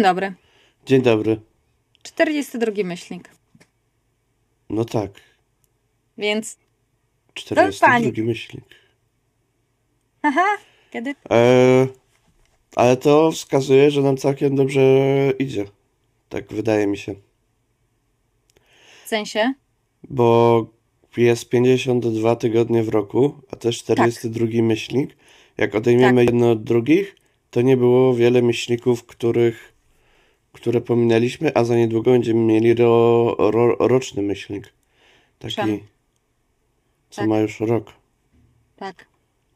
Dzień dobry. Dzień dobry. 42 myślnik. No tak, Więc, 42 pani. myślnik. haha, kiedy? E, ale to wskazuje, że nam całkiem dobrze idzie. Tak wydaje mi się. W sensie? Bo jest 52 tygodnie w roku, a też 42 myślnik. Jak odejmiemy Tak. jedno od drugich, to nie było wiele myślników, których, które pominęliśmy, a za niedługo będziemy mieli ro, ro, roczny myślnik. Taki, co Tak. ma już rok. Tak.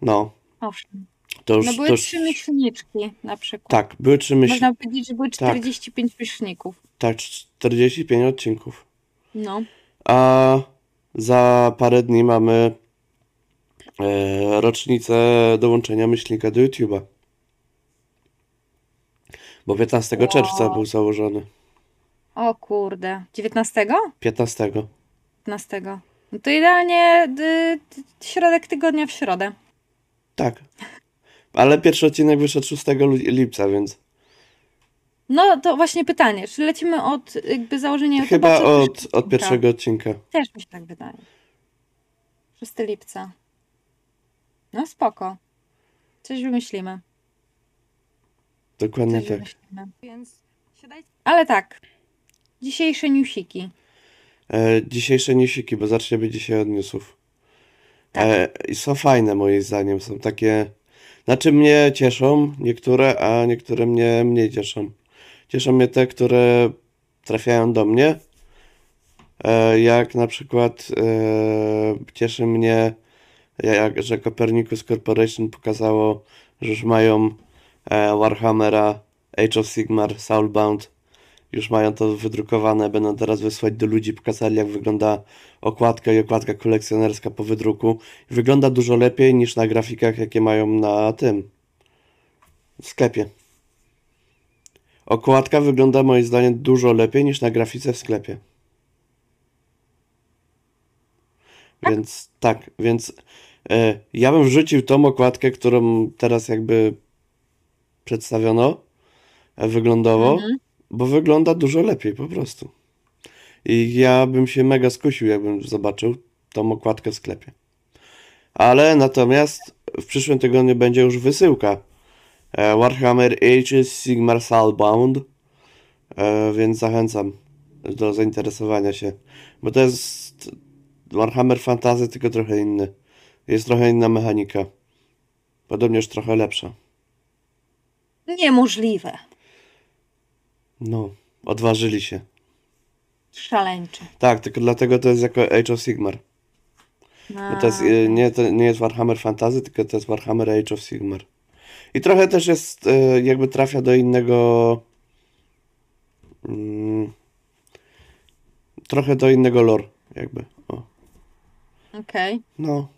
No, Owszem. to już, No były to już trzy myślniczki na przykład. tak, były trzy myślniki. Można powiedzieć, że były Tak. 45 myślników. Tak, 45 odcinków. No. A za parę dni mamy e, rocznicę dołączenia myślnika do YouTube'a. Bo 15 Wow. czerwca był założony. O kurde. 19? 15. 15. No to idealnie y, y, środek tygodnia w środę. Tak. Ale pierwszy odcinek wyszedł 6 lu- lipca, więc No to właśnie pytanie, czy lecimy od jakby założenia chyba czy od, od pierwszego odcinka. Też mi się tak wydaje. 6 lipca. No spoko. Coś wymyślimy. Dokładnie tak. Więc siadajcie. Ale tak. Dzisiejsze newsiki. E, dzisiejsze newsiki, bo zaczniemy dzisiaj od newsów. Tak. E, I są fajne moim zdaniem, są takie... Znaczy mnie cieszą niektóre, a niektóre mnie mniej cieszą. Cieszą mnie te, które trafiają do mnie. E, jak na przykład e, cieszy mnie, jak, że Copernicus Corporation pokazało, że już mają Warhammera, Age of Sigmar, Soulbound. Już mają to wydrukowane, będą teraz wysłać do ludzi, pokazali jak wygląda okładka i okładka kolekcjonerska po wydruku. Wygląda dużo lepiej niż na grafikach, jakie mają na tym w sklepie. Okładka wygląda moim zdaniem dużo lepiej niż na grafice w sklepie. Więc tak, więc e, ja bym wrzucił tą okładkę, którą teraz jakby przedstawiono e, wyglądowo, Mhm. bo wygląda dużo lepiej po prostu. I ja bym się mega skusił, jakbym zobaczył tą okładkę w sklepie. Ale natomiast w przyszłym tygodniu będzie już wysyłka. E, Warhammer Ages Sigmar Soulbound. E, więc zachęcam do zainteresowania się. Bo to jest Warhammer Fantasy, tylko trochę inny. Jest trochę inna mechanika. Podobnież trochę lepsza. Niemożliwe. No, odważyli się. Szaleńcze. Tak, tylko dlatego to jest jako Age of Sigmar. Bo to jest, y, nie, to nie jest Warhammer Fantasy, tylko to jest Warhammer Age of Sigmar. I trochę też jest, y, jakby trafia do innego. Mm, trochę do innego lore, jakby. Okej. No.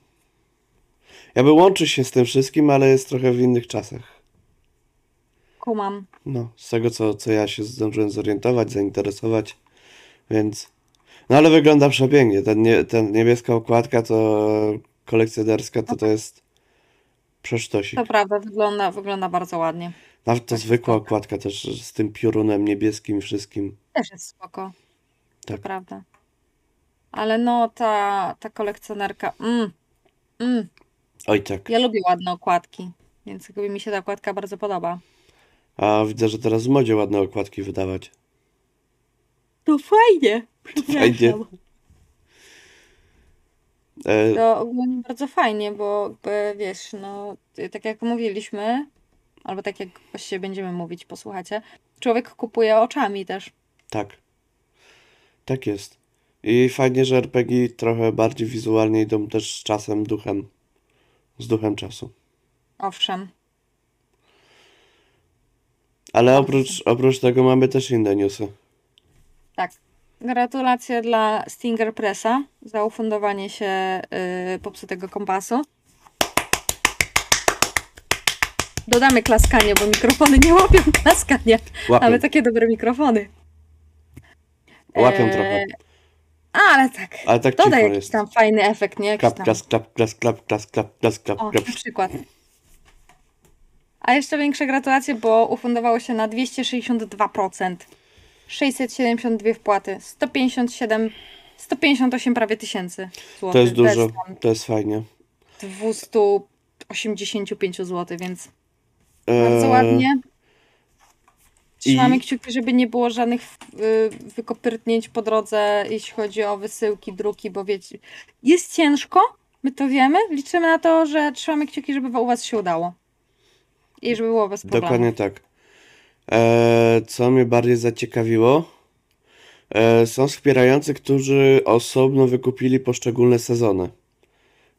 Jakby łączy się z tym wszystkim, ale jest trochę w innych czasach. Kumam. No, z tego co, co ja się zdążyłem zorientować, zainteresować, więc. No ale wygląda przepięknie. Ten, nie, ten niebieska okładka to kolekcjonerska, to to jest przesztosik. To prawda, wygląda, wygląda bardzo ładnie. Nawet ta tak, zwykła tak. okładka też z tym piorunem niebieskim i wszystkim. Też jest spoko. To Tak. prawda. Ale no, ta, ta kolekcjonerka. Mm, mm. Oj tak. Ja lubię ładne okładki, więc jakby mi się ta okładka bardzo podoba. A widzę, że teraz w modzie ładne okładki wydawać. To fajnie. Fajnie. E, To ogólnie bardzo fajnie, bo jakby, wiesz, no, tak jak mówiliśmy, albo tak jak właściwie będziemy mówić, posłuchacie, człowiek kupuje oczami też. tak. Tak jest. I fajnie, że RPG trochę bardziej wizualnie idą też z czasem, duchem. Z duchem czasu. Owszem. Ale oprócz, oprócz tego mamy też inne newsy. Tak. Gratulacje dla Stinger Pressa za ufundowanie się y, popsutego kompasu. Dodamy klaskanie, bo mikrofony nie łapią klaskania. Łapią, Mamy takie dobre mikrofony. łapią Eee, trochę. Ale tak. Ale tak Dodaj cicho jakiś jest. tam fajny efekt, nie? Jakiś Klap, tam. klas, klap, klas, klap, klas, klap, klas, klap, O, klap. na przykład. A jeszcze większe gratulacje, bo ufundowało się na 262%. 672 wpłaty. 157, 158 prawie tysięcy złotych. To jest dużo, to jest fajnie. 285 zł, więc bardzo Eee, ładnie. Trzymamy i- kciuki, żeby nie było żadnych y, wykopyrtnięć po drodze, jeśli chodzi o wysyłki, druki, bo wiecie, jest ciężko, my to wiemy. Liczymy na to, że trzymamy kciuki, żeby u Was się udało. I żeby było bez problemu. Dokładnie tak. E, co mnie bardziej zaciekawiło, e, są wspierający, którzy osobno wykupili poszczególne sezony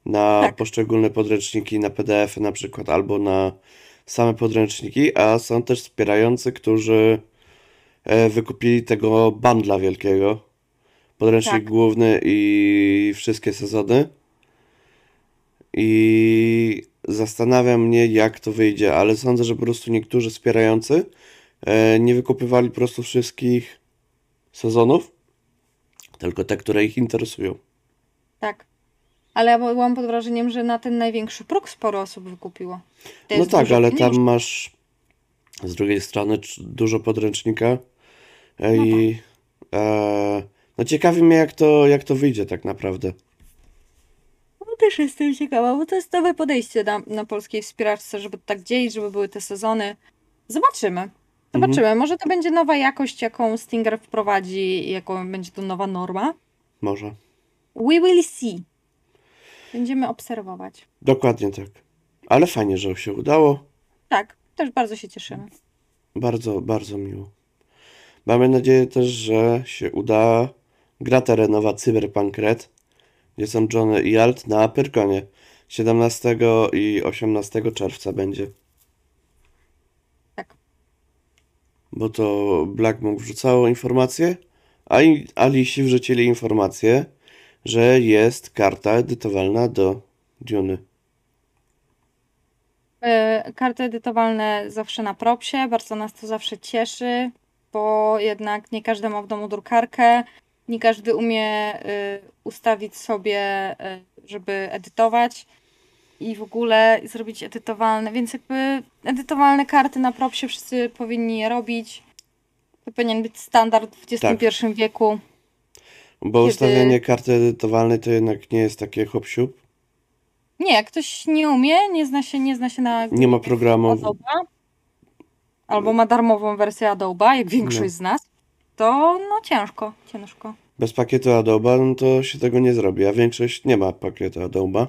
na Tak. poszczególne podręczniki, na PDF na przykład, albo na same podręczniki, a są też wspierający, którzy e, wykupili tego bundla wielkiego. Podręcznik Tak. główny i wszystkie sezony. I zastanawia mnie, jak to wyjdzie, ale sądzę, że po prostu niektórzy wspierający e, nie wykupywali po prostu wszystkich sezonów, tylko te, które ich interesują. Tak. Ale ja byłam pod wrażeniem, że na ten największy próg sporo osób wykupiło. To No tak, ale tam masz z drugiej strony dużo podręcznika e, No i e, no ciekawi mnie, jak to, jak to wyjdzie tak naprawdę. Też jestem ciekawa, bo to jest nowe podejście na, na polskiej wspieraczce, żeby to tak dzielić, żeby były te sezony. Zobaczymy. Zobaczymy. Może to będzie nowa jakość, jaką Stinger wprowadzi jaką będzie to nowa norma. Może. We will see. Będziemy obserwować. Dokładnie tak. Ale fajnie, że się udało. Tak, też bardzo się cieszymy. Bardzo, bardzo miło. Mamy nadzieję też, że się uda gra terenowa Cyberpunk Red, gdzie są Johnny i Alt na Pyrkonie. 17 i 18 czerwca będzie. Tak. Bo to Blackmon wrzucało informację, a Alisi wrzucili informację, że jest karta edytowalna do Duny. E, Karty edytowalne zawsze na propsie, bardzo nas to zawsze cieszy, bo jednak nie każdy ma w domu drukarkę, nie każdy umie y, ustawić sobie, y, żeby edytować i w ogóle zrobić edytowalne, więc jakby edytowalne karty na propsie wszyscy powinni je robić. To powinien być standard w XXI wieku. Bo Kiedy- ustawianie karty edytowalnej to jednak nie jest takie hop siup. Nie, jak ktoś nie umie, nie zna się, nie zna się na Nie ma programu. Adobe'a, albo ma darmową wersję Adobe'a, jak większość No. z nas, to no ciężko, ciężko. Bez pakietu Adobe, no to się tego nie zrobi, a większość nie ma pakietu Adobe,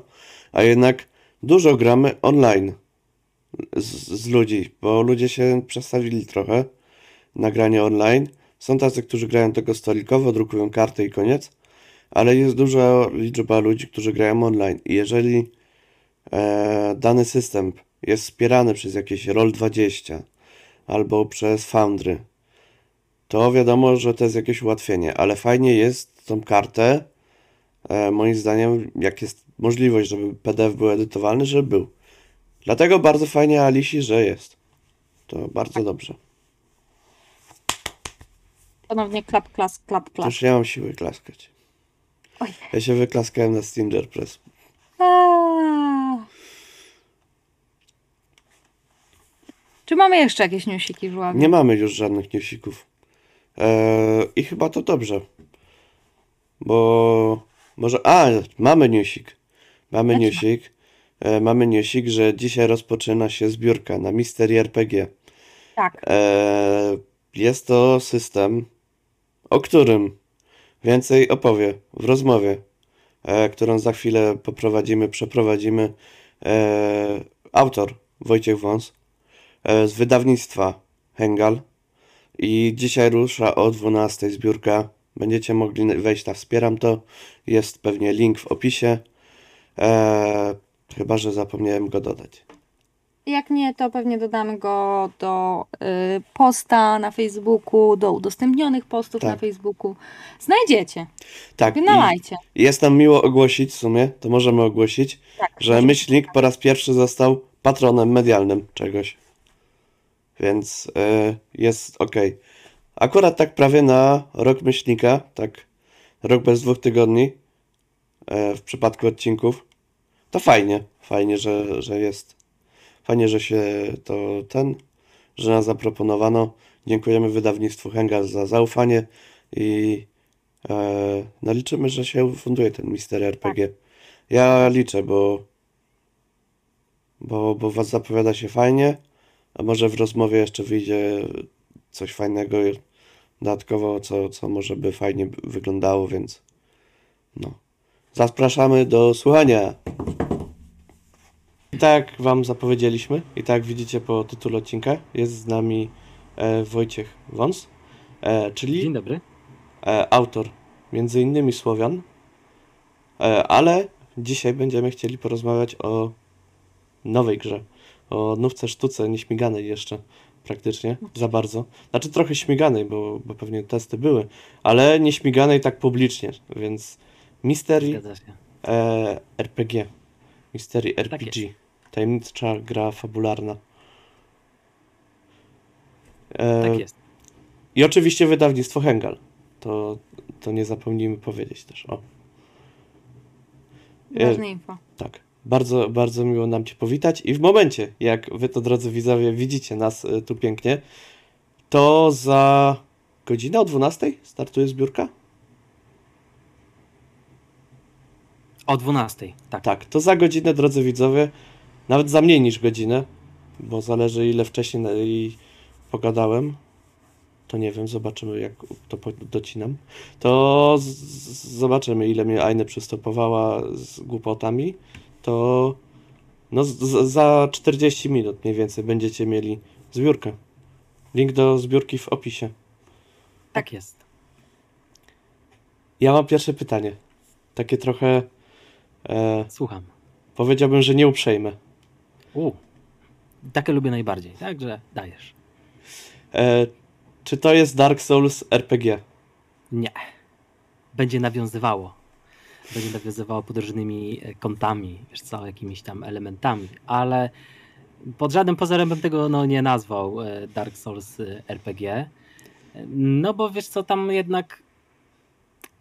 a jednak dużo gramy online z, z ludzi, bo ludzie się przestawili trochę na granie online. Są tacy, którzy grają tylko stolikowo, drukują karty i koniec, ale jest duża liczba ludzi, którzy grają online i jeżeli e, dany system jest wspierany przez jakieś Roll20 albo przez Foundry, to wiadomo, że to jest jakieś ułatwienie, ale fajnie jest tą kartę, e, moim zdaniem, jak jest możliwość, żeby PDF był edytowalny, żeby był. Dlatego bardzo fajnie Alisi, że jest. To bardzo dobrze. Ponownie klap, klas, klap, klap. Też nie mam siły klaskać. Oj. Ja się wyklaskałem na Stinger Press. Czy mamy jeszcze jakieś newsiki w żuławie? Nie mamy już żadnych newsików. E, I chyba to dobrze. Bo może. A, mamy newsik. Mamy Jaki newsik. E, mamy newsik, że dzisiaj rozpoczyna się zbiórka na Mystery RPG. Tak, E, jest to system, o którym więcej opowie w rozmowie, którą za chwilę poprowadzimy, przeprowadzimy. Autor Wojciech Wąs z wydawnictwa Hengal. I dzisiaj rusza o 12 zbiórka. Będziecie mogli wejść na Wspieram to. Jest pewnie link w opisie. E, chyba, że zapomniałem go dodać. jak nie, to pewnie dodamy go do y, posta na Facebooku, do udostępnionych postów Tak. na Facebooku. Znajdziecie, Tak, wynalajcie. jest nam miło ogłosić w sumie, to możemy ogłosić, Tak, że Myślnik po raz pierwszy został patronem medialnym czegoś. Więc e, jest ok. Akurat tak prawie na rok Myślnika, tak rok bez dwóch tygodni e, w przypadku odcinków. To fajnie, fajnie, że, że jest Fajnie, że się to ten, że nas zaproponowano. Dziękujemy wydawnictwu Hengal za zaufanie i e, no liczymy, że się ufunduje ten Mister RPG. Ja liczę, bo, bo, bo was zapowiada się fajnie, a może w rozmowie jeszcze wyjdzie coś fajnego dodatkowo, co, co może by fajnie wyglądało, więc no. Zapraszamy do słuchania. I tak Wam zapowiedzieliśmy, i tak widzicie po tytule odcinka, jest z nami e, Wojciech Wąs, e, czyli Dzień dobry. e, autor między innymi Słowian, e, ale dzisiaj będziemy chcieli porozmawiać o nowej grze, o nówce sztuce nieśmiganej jeszcze praktycznie, za bardzo. Znaczy trochę śmiganej, bo, bo pewnie testy były, ale nie śmiganej tak publicznie, więc Mystery e, RPG, Mystery RPG, jest. tajemnicza gra fabularna. E, Tak jest. I oczywiście wydawnictwo Hengal. To, to nie zapomnijmy powiedzieć też. O. E, Ważne info. Tak. Bardzo, bardzo miło nam Cię powitać. I w momencie, jak Wy to, drodzy widzowie, widzicie nas y, tu pięknie, to za godzinę o 12 startuje zbiórka? O 12. Tak. Tak, to za godzinę, drodzy widzowie, nawet za mniej niż godzinę, bo zależy ile wcześniej pogadałem. To nie wiem, zobaczymy jak to docinam. To zobaczymy ile mnie Aine przystopowała z głupotami. To no za 40 minut mniej więcej będziecie mieli zbiórkę. Link do zbiórki w opisie. Tak jest. Ja mam pierwsze pytanie. Takie trochę e, Słucham. powiedziałbym, że nieuprzejme. U. Takie lubię najbardziej. Także dajesz. E, czy to jest Dark Souls RPG? Nie. Będzie nawiązywało. Będzie nawiązywało pod różnymi e, kątami, wiesz co, jakimiś tam elementami, ale pod żadnym pozorem bym tego no, nie nazwał e, Dark Souls e, RPG. No bo wiesz co, tam jednak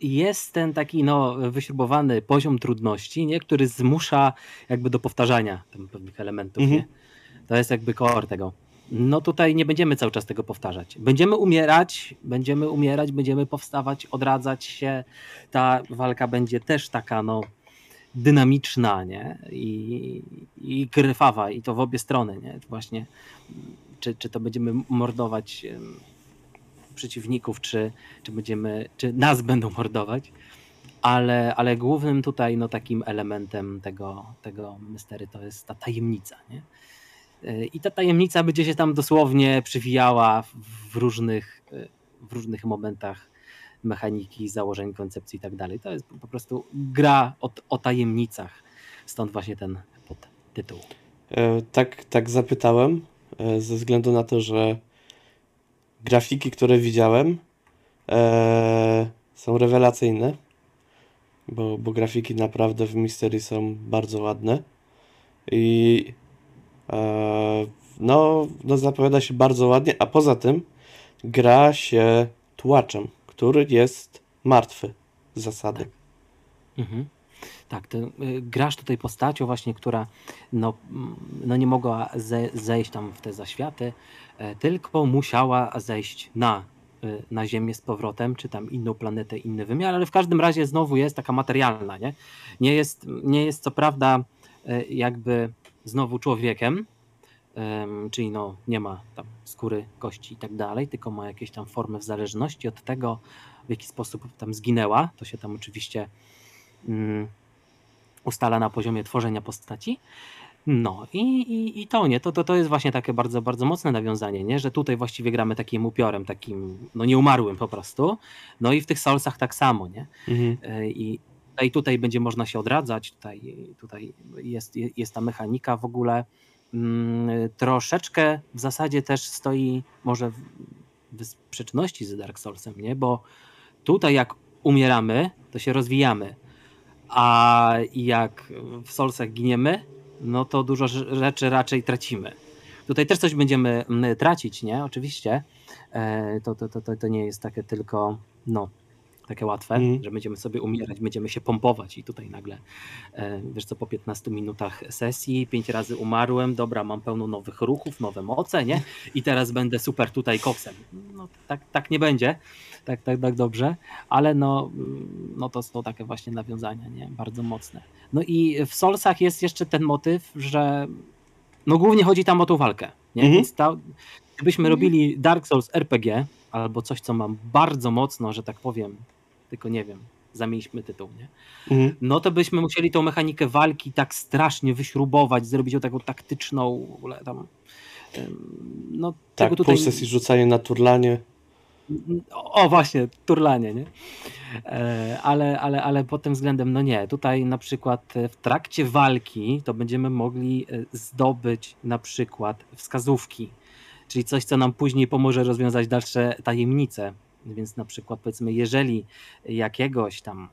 jest ten taki no, wyśrubowany poziom trudności, nie? który zmusza jakby do powtarzania pewnych elementów. Mhm. Nie? To jest jakby core tego. No tutaj nie będziemy cały czas tego powtarzać. Będziemy umierać, będziemy umierać, będziemy powstawać, odradzać się. Ta walka będzie też taka no dynamiczna, nie? I, i krwawa i to w obie strony, nie? Właśnie czy, czy to będziemy mordować przeciwników, czy, czy będziemy, czy nas będą mordować. Ale, ale głównym tutaj no, takim elementem tego, tego mystery to jest ta tajemnica. Nie? Y, I ta tajemnica będzie się tam dosłownie przywijała w- różnych, y, w różnych momentach mechaniki, założeń, koncepcji i tak dalej. To jest po prostu gra o, o tajemnicach. Stąd właśnie ten podtytuł. E, tak, tak zapytałem, e, ze względu na to, że grafiki, które widziałem, e, są rewelacyjne, bo, bo grafiki naprawdę w Mystery są bardzo ładne i e, no, no zapowiada się bardzo ładnie, a poza tym gra się tłaczem, który jest martwy z zasady. Mhm. Tak, ty, y, grasz tutaj postacią właśnie, która no, no nie mogła ze, zejść tam w te zaświaty, e, tylko musiała zejść na, y, na Ziemię z powrotem, czy tam inną planetę, inny wymiar, ale w każdym razie znowu jest taka materialna, nie? Nie jest, nie jest co prawda e, jakby znowu człowiekiem, em, czyli no nie ma tam skóry, kości i tak dalej, tylko ma jakieś tam formy w zależności od tego, w jaki sposób tam zginęła. To się tam oczywiście mm, ustala na poziomie tworzenia postaci. No i, i, i to nie, to, to, to jest właśnie takie bardzo, bardzo mocne nawiązanie, nie? że tutaj właściwie gramy takim upiorem, takim no nieumarłym po prostu. No i w tych Soulsach tak samo, nie? Mhm. E, I tutaj, tutaj będzie można się odradzać, tutaj, tutaj jest, jest ta mechanika w ogóle. Mm, troszeczkę w zasadzie też stoi może w, sprzeczności z Dark Soulsem, nie? Bo tutaj jak umieramy, to się rozwijamy, a jak w Soulsach giniemy, no to dużo rze- rzeczy raczej tracimy. Tutaj też coś będziemy mm, tracić, nie? Oczywiście. E, To, to, to, to, to nie jest takie tylko, no, takie łatwe, Mhm. że będziemy sobie umierać, będziemy się pompować i tutaj nagle, e, wiesz co, po 15 minutach sesji, pięć razy umarłem, dobra, mam pełno nowych ruchów, nowe moce, nie? I teraz będę super tutaj koksem. No tak, tak nie będzie, tak, tak, tak dobrze, ale no, mm, no to są takie właśnie nawiązania, nie? Bardzo mocne. No i w Soulsach jest jeszcze ten motyw, że no głównie chodzi tam o tą walkę, nie? Mhm. Więc ta, gdybyśmy Mhm. robili Dark Souls RPG, albo coś, co mam bardzo mocno, że tak powiem, tylko nie wiem, zamieńmy tytuł, nie? Mhm. No to byśmy musieli tą mechanikę walki tak strasznie wyśrubować, zrobić ją taką taktyczną, w ogóle tam. No, Tak, tutaj. pół sesji rzucanie na turlanie. O, właśnie, turlanie, nie? E, Ale, ale, ale pod tym względem, no nie. Tutaj na przykład e, w trakcie walki to będziemy mogli e, zdobyć na przykład wskazówki, czyli coś, co nam później pomoże rozwiązać dalsze tajemnice. Więc na przykład powiedzmy, jeżeli jakiegoś tam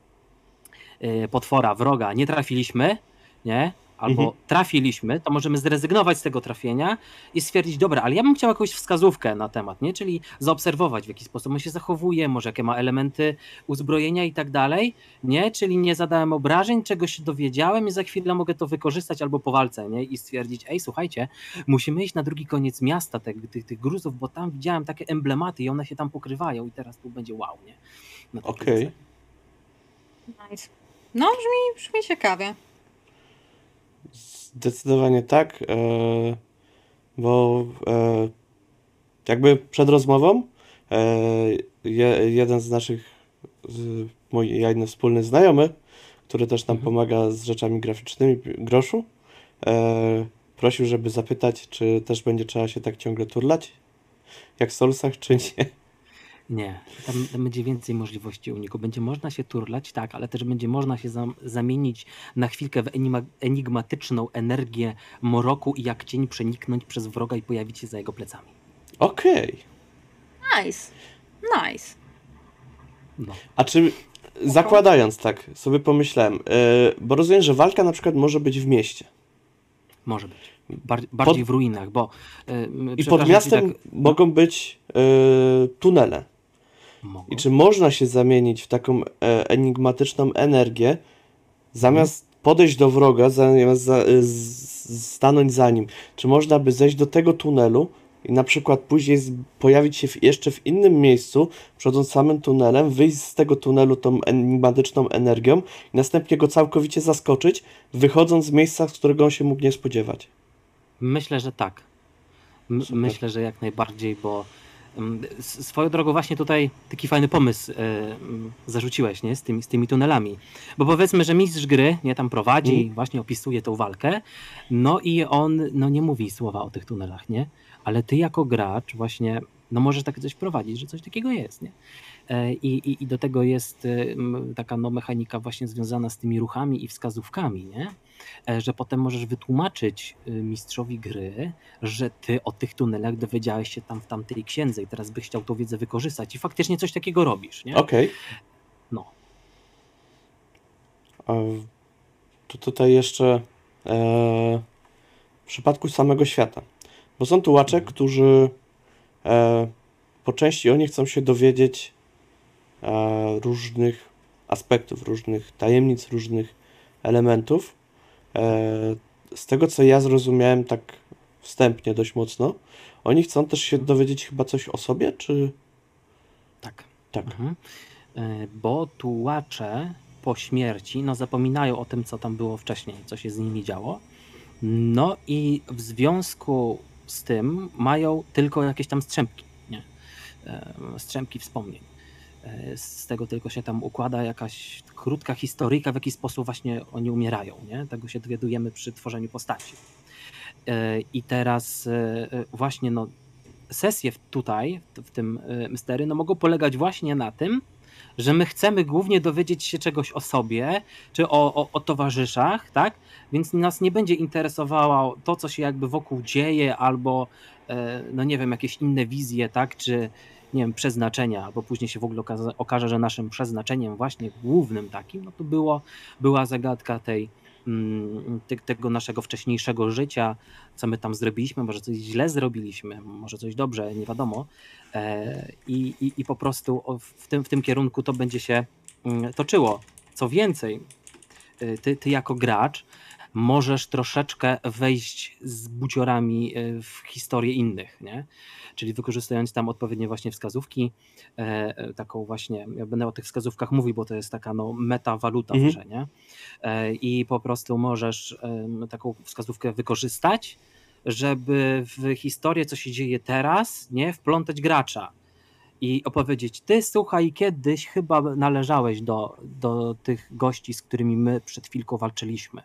e, potwora, wroga nie trafiliśmy, nie? Albo Mhm. trafiliśmy, to możemy zrezygnować z tego trafienia i stwierdzić, dobra, ale ja bym chciał jakąś wskazówkę na temat, nie? Czyli zaobserwować, w jaki sposób on się zachowuje, może jakie ma elementy uzbrojenia i tak dalej, nie? Czyli nie zadałem obrażeń, czegoś się dowiedziałem i za chwilę mogę to wykorzystać albo po walce, nie? I stwierdzić, ej, słuchajcie, musimy iść na drugi koniec miasta tych, tych, tych gruzów, bo tam widziałem takie emblematy i one się tam pokrywają i teraz tu będzie wow, nie? Okej. zasadzie. Nice. No, brzmi, brzmi ciekawie. Zdecydowanie tak, e, bo e, jakby przed rozmową e, je, jeden z naszych, mój jeden wspólny znajomy, który też nam Mhm. pomaga z rzeczami graficznymi, Groszu, prosił, żeby zapytać, czy też będzie trzeba się tak ciągle turlać, jak w Soulsach, czy nie. Nie, tam, tam będzie więcej możliwości uniku. Będzie można się turlać, tak, ale też będzie można się zam, zamienić na chwilkę w enigma, enigmatyczną energię moroku i jak cień przeniknąć przez wroga i pojawić się za jego plecami. Okej. Nice. Nice. No. A czy zakładając tak, sobie pomyślałem, e, bo rozumiem, że walka na przykład może być w mieście. Może być. Bar, bardziej w ruinach, bo. Yy, I pod miastem mogą być e, tunele. Mogą. I czy można się zamienić w taką e, enigmatyczną energię, zamiast podejść do wroga, zamiast za, e, z, stanąć za nim? Czy można by zejść do tego tunelu i na przykład później z, pojawić się w, jeszcze w innym miejscu, przechodząc samym tunelem, wyjść z tego tunelu tą enigmatyczną energią i następnie go całkowicie zaskoczyć, wychodząc z miejsca, z którego on się mógł nie spodziewać? Myślę, że tak. M- Super. myślę, że jak najbardziej, bo swoją drogą właśnie tutaj taki fajny pomysł mm, zarzuciłeś, nie? Z tymi, z tymi tunelami. Bo powiedzmy, że mistrz gry nie tam prowadzi, Mhm. właśnie opisuje tą walkę, no i on no, nie mówi słowa o tych tunelach, nie? Ale ty jako gracz właśnie no możesz takie coś prowadzić, że coś takiego jest, nie? E, I, i, I do tego jest e, taka no, mechanika właśnie związana z tymi ruchami i wskazówkami, nie? E, że potem możesz wytłumaczyć mistrzowi gry, że ty o tych tunelach dowiedziałeś się tam w tamtej księdze i teraz byś chciał tą wiedzę wykorzystać i faktycznie coś takiego robisz? Okej. No. A To tutaj jeszcze e, w przypadku samego świata. Bo są tułacze, Mhm. którzy e, po części oni chcą się dowiedzieć różnych aspektów, różnych tajemnic, różnych elementów. E, z tego co ja zrozumiałem tak wstępnie dość mocno, oni chcą też się dowiedzieć chyba coś o sobie, czy Tak. tak? Mhm. E, Bo tułacze po śmierci no, zapominają o tym, co tam było wcześniej, co się z nimi działo. No i w związku z tym mają tylko jakieś tam strzępki, nie? E, strzępki wspomnień. E, Z tego tylko się tam układa jakaś krótka historyjka, w jaki sposób właśnie oni umierają. Nie? Tego się dowiadujemy przy tworzeniu postaci. E, I teraz e, właśnie no, sesje tutaj, w- tym mystery, no mogą polegać właśnie na tym, że my chcemy głównie dowiedzieć się czegoś o sobie, czy o, o, o towarzyszach, tak? Więc nas nie będzie interesowało to, co się jakby wokół dzieje, albo no nie wiem, jakieś inne wizje, tak? Czy nie wiem, przeznaczenia, bo później się w ogóle okaże, okaże że naszym przeznaczeniem właśnie głównym takim, no to było, była zagadka tej mm, te, tego naszego wcześniejszego życia, co my tam zrobiliśmy, może coś źle zrobiliśmy, może coś dobrze, nie wiadomo. E, I, i, i po prostu w tym, w tym kierunku to będzie się mm, toczyło. Co więcej, y, ty, ty jako gracz możesz troszeczkę wejść z buciorami y, w historię innych, nie? Czyli wykorzystując tam odpowiednie właśnie wskazówki, e, e, taką właśnie, ja będę o tych wskazówkach mówił, bo to jest taka no metawaluta Mhm. grze, nie? E, I po prostu możesz taką wskazówkę wykorzystać, żeby w historię, co się dzieje teraz, nie, wplątać gracza i opowiedzieć, ty słuchaj, kiedyś chyba należałeś do, do tych gości, z którymi my przed chwilką walczyliśmy.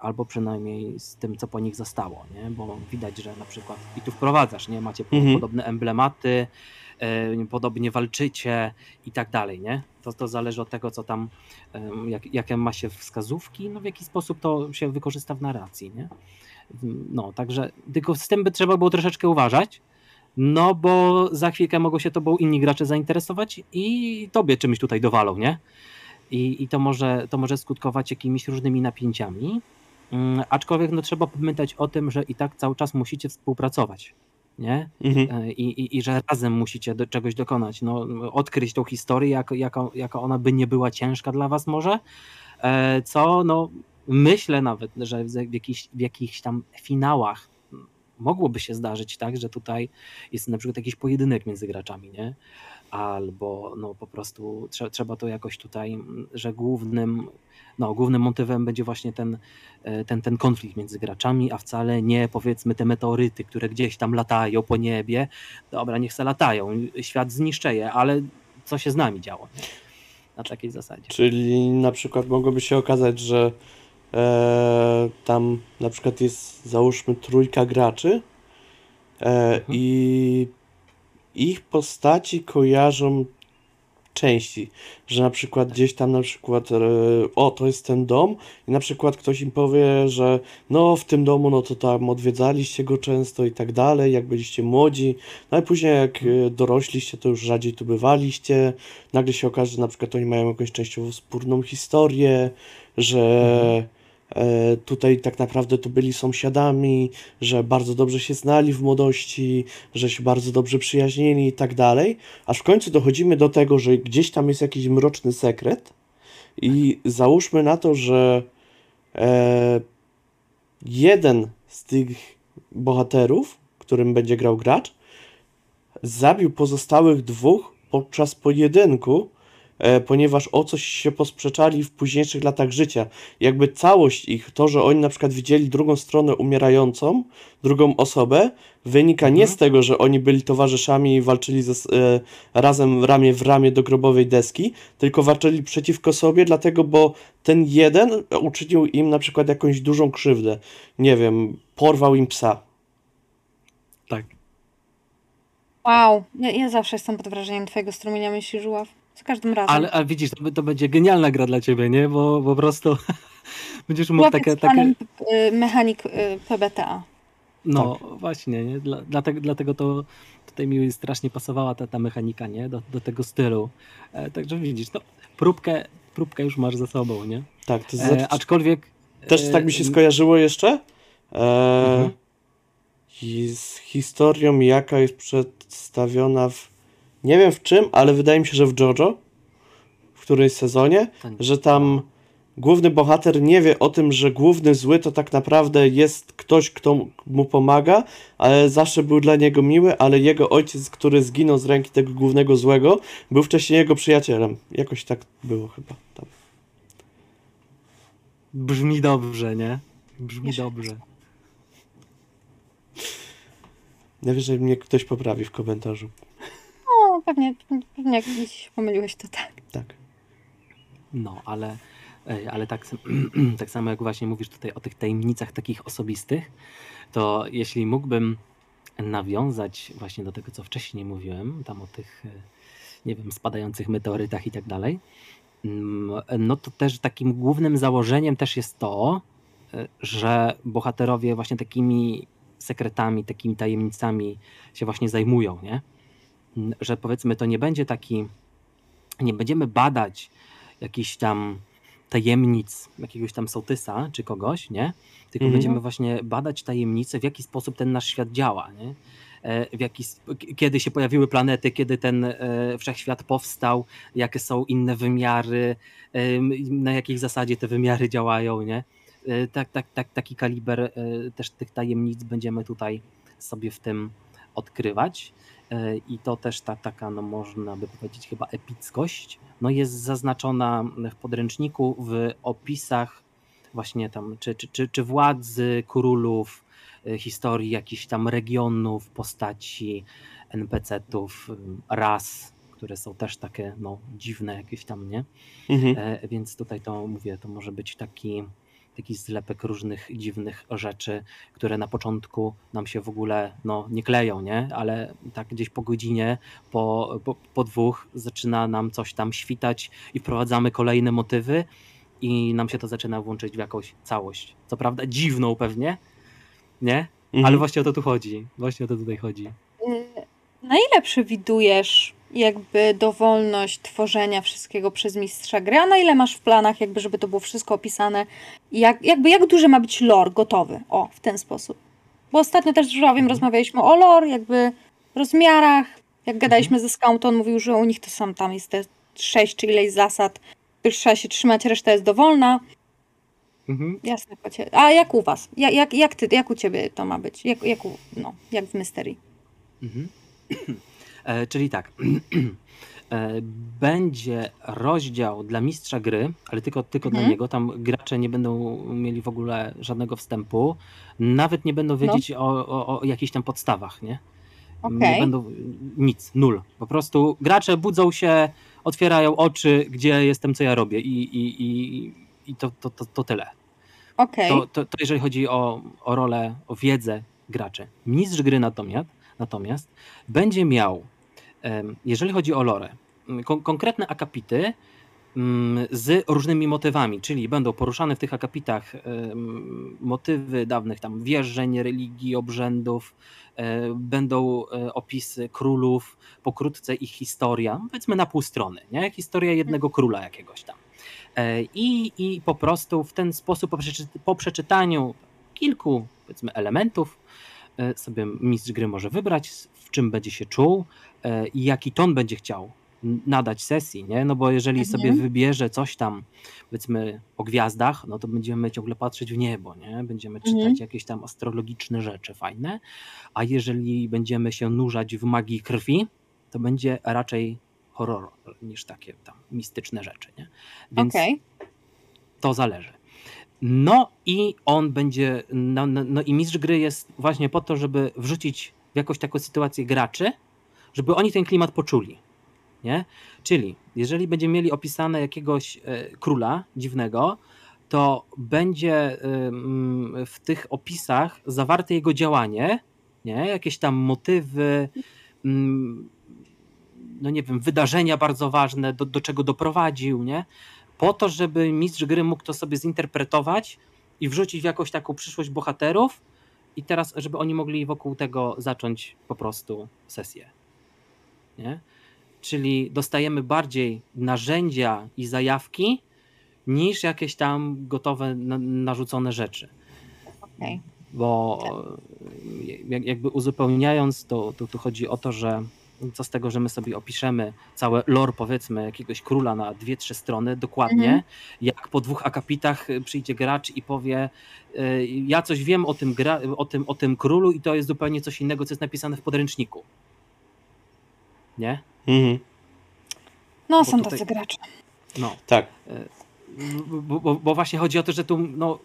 Albo przynajmniej z tym, co po nich zostało, nie? Bo widać, że na przykład i tu wprowadzasz, nie? Macie Mhm. podobne emblematy, podobnie walczycie i tak dalej, nie? To, to zależy od tego, co tam, em, jak, jakie ma się wskazówki, no w jaki sposób to się wykorzysta w narracji, nie? No, także tylko z tym by trzeba było troszeczkę uważać, no bo za chwilkę mogą się tobą inni gracze zainteresować i tobie czymś tutaj dowalą, nie? I, i to, może, to może skutkować jakimiś różnymi napięciami. Mm, aczkolwiek no, trzeba pamiętać o tym, że i tak cały czas musicie współpracować. Nie? Mhm. E, I, i, I że razem musicie do, czegoś dokonać. No, odkryć tą historię, jak, jaka, jaka ona by nie była ciężka dla was może. E, Co no, myślę nawet, że w jakichś, w jakichś tam finałach mogłoby się zdarzyć tak, że tutaj jest na przykład jakiś pojedynek między graczami, nie? Albo no po prostu trze, trzeba to jakoś tutaj, że głównym, no, głównym motywem będzie właśnie ten, e, ten, ten konflikt między graczami, a wcale nie powiedzmy te meteoryty, które gdzieś tam latają po niebie. Dobra, niech se latają, świat zniszczeje, ale co się z nami działo? Na takiej zasadzie. Czyli na przykład mogłoby się okazać, że e, tam na przykład jest załóżmy trójka graczy e, Mhm. i ich postaci kojarzą części, że na przykład gdzieś tam na przykład e, o, to jest ten dom i na przykład ktoś im powie, że no w tym domu no to tam odwiedzaliście go często i tak dalej, jak byliście młodzi, no i później jak e, dorośliście, to już rzadziej tu bywaliście, nagle się okaże, że na przykład oni mają jakąś częściowo wspólną historię, że e, tutaj tak naprawdę to byli sąsiadami, że bardzo dobrze się znali w młodości, że się bardzo dobrze przyjaźnili i tak dalej, aż w końcu dochodzimy do tego, że gdzieś tam jest jakiś mroczny sekret i załóżmy na to, że e, jeden z tych bohaterów, którym będzie grał gracz, zabił pozostałych dwóch podczas pojedynku, e, ponieważ o coś się posprzeczali w późniejszych latach życia. Jakby całość ich, to, że oni na przykład widzieli drugą stronę umierającą, drugą osobę, wynika nie Mhm. z tego, że oni byli towarzyszami i walczyli ze, e, razem ramię w ramię do grobowej deski, tylko walczyli przeciwko sobie, dlatego, bo ten jeden uczynił im na przykład jakąś dużą krzywdę. Nie wiem, porwał im psa. Tak. Wow, ja, ja zawsze jestem pod wrażeniem twojego strumienia myśli, Żuław. Za każdym razem. Ale, ale widzisz, to, to będzie genialna gra dla ciebie, nie? Bo po prostu będziesz mógł Żuław takie, jest takie, y, mechanik y, PBTA. No właśnie, nie? Dla, dlatego, dlatego to tutaj mi strasznie pasowała ta, ta mechanika, nie? Do, do tego stylu. E, także widzisz, no, próbkę, próbkę już masz za sobą, nie? Tak, to znaczy, E, aczkolwiek... też e, tak mi się skojarzyło jeszcze. E, Mhm. I z historią, jaka jest przedstawiona w. Nie wiem w czym, ale wydaje mi się, że w JoJo. W którymś sezonie. nie- Że tam główny bohater nie wie o tym, że główny zły to tak naprawdę jest ktoś, kto mu pomaga, ale zawsze był dla niego miły, ale jego ojciec, który zginął z ręki tego głównego złego, był wcześniej jego przyjacielem. Jakoś tak było chyba tam. Brzmi dobrze, nie? Brzmi dobrze. Ja wiem, że mnie ktoś poprawi w komentarzu. No, pewnie, pewnie jak gdzieś się pomyliłeś, to tak. Tak. No, ale, e, ale tak, tak samo jak właśnie mówisz tutaj o tych tajemnicach takich osobistych, to jeśli mógłbym nawiązać właśnie do tego, co wcześniej mówiłem, tam o tych, e, nie wiem, spadających meteorytach i tak dalej, mm, no to też takim głównym założeniem też jest to, e, że bohaterowie właśnie takimi sekretami, takimi tajemnicami się właśnie zajmują, nie? Że powiedzmy to nie będzie taki, nie będziemy badać jakichś tam tajemnic jakiegoś tam sołtysa czy kogoś, nie? Tylko Mhm. będziemy właśnie badać tajemnice, w jaki sposób ten nasz świat działa, nie? E, W jaki, kiedy się pojawiły planety, kiedy ten e, wszechświat powstał, jakie są inne wymiary, na jakiej zasadzie te wymiary działają, nie? E, Tak, tak, tak, taki kaliber też tych tajemnic będziemy tutaj sobie w tym odkrywać. E, I to też ta taka, no można by powiedzieć, chyba epickość, no jest zaznaczona w podręczniku, w opisach właśnie tam, czy, czy, czy, czy władzy, królów, e, historii jakichś tam regionów, postaci, NPC-ów, e, ras, które są też takie no, dziwne jakieś tam, nie? Mhm. E, Więc tutaj to mówię, to może być taki, taki zlepek różnych dziwnych rzeczy, które na początku nam się w ogóle no, nie kleją, nie? Ale tak gdzieś po godzinie, po, po, po dwóch zaczyna nam coś tam świtać i wprowadzamy kolejne motywy i nam się to zaczyna włączyć w jakąś całość. Co prawda dziwną pewnie, nie? Mhm. Ale właśnie o to tu chodzi. Właśnie o to tutaj chodzi. Y, Na ile przewidujesz jakby dowolność tworzenia wszystkiego przez mistrza gry, a na ile masz w planach jakby, żeby to było wszystko opisane jak, jakby jak duży ma być lore gotowy? O, w ten sposób. Bo ostatnio też z Żurawiem Mhm. rozmawialiśmy o lore, jakby rozmiarach. Jak gadaliśmy ze Scout, on mówił, że u nich to są tam jest te sześć czy ileś zasad, których trzeba się trzymać, reszta jest dowolna. Mhm. Jasne, kocie. A jak u was? Jak, jak, jak, ty, jak u ciebie to ma być? Jak, jak, u, no, jak w Mystery? Mhm. E, czyli tak. E, Będzie rozdział dla mistrza gry, ale tylko, tylko Mhm. dla niego. Tam gracze nie będą mieli w ogóle żadnego wstępu. Nawet nie będą wiedzieć o, o, o jakichś tam podstawach, nie? Nie Okej. będą nic, nul. Po prostu gracze budzą się, otwierają oczy, gdzie jestem, co ja robię i, i, i, i to, to, to, to tyle. Okej. To, to, to jeżeli chodzi o, o rolę, o wiedzę graczy. Mistrz gry natomiast, natomiast będzie miał, jeżeli chodzi o lore, kon- konkretne akapity z różnymi motywami, czyli będą poruszane w tych akapitach motywy dawnych tam wierzeń, religii, obrzędów, e, będą e, opisy królów, pokrótce ich historia, powiedzmy na pół strony, nie? historia jednego króla jakiegoś tam. E, I, I po prostu w ten sposób, po, przeczy, po przeczytaniu kilku powiedzmy elementów, sobie mistrz gry może wybrać, w czym będzie się czuł e, i jaki ton będzie chciał nadać sesji, nie? No bo jeżeli Mhm. sobie wybierze coś tam, powiedzmy o gwiazdach, no to będziemy ciągle patrzeć w niebo, nie? Będziemy czytać Mhm. jakieś tam astrologiczne rzeczy fajne, a jeżeli będziemy się nurzać w magii krwi, to będzie raczej horror niż takie tam mistyczne rzeczy, nie? Więc Okej. to zależy. No i on będzie, no, no, no i mistrz gry jest właśnie po to, żeby wrzucić w jakąś taką sytuację graczy, żeby oni ten klimat poczuli. Nie? Czyli jeżeli będziemy mieli opisane jakiegoś e, króla dziwnego, to będzie ym, w tych opisach zawarte jego działanie, nie? jakieś tam motywy, ym, no nie wiem, wydarzenia bardzo ważne, do, do czego doprowadził, nie? Po to, żeby mistrz gry mógł to sobie zinterpretować i wrzucić w jakąś taką przyszłość bohaterów i teraz, żeby oni mogli wokół tego zacząć po prostu sesję. Nie? Czyli dostajemy bardziej narzędzia i zajawki niż jakieś tam gotowe, na, narzucone rzeczy. Okej. Bo jak- jakby uzupełniając, to, to tu chodzi o to, że co z tego, że my sobie opiszemy całe lore, powiedzmy, jakiegoś króla na dwie, trzy strony dokładnie, Mhm. jak po dwóch akapitach y, przyjdzie gracz i powie y, ja coś wiem o tym, gra, o, tym, o tym królu i to jest zupełnie coś innego, co jest napisane w podręczniku. Nie? Mhm. No, Bo są tutaj- tacy gracze. No. Tak. Bo, bo, bo właśnie chodzi o to, że tu no,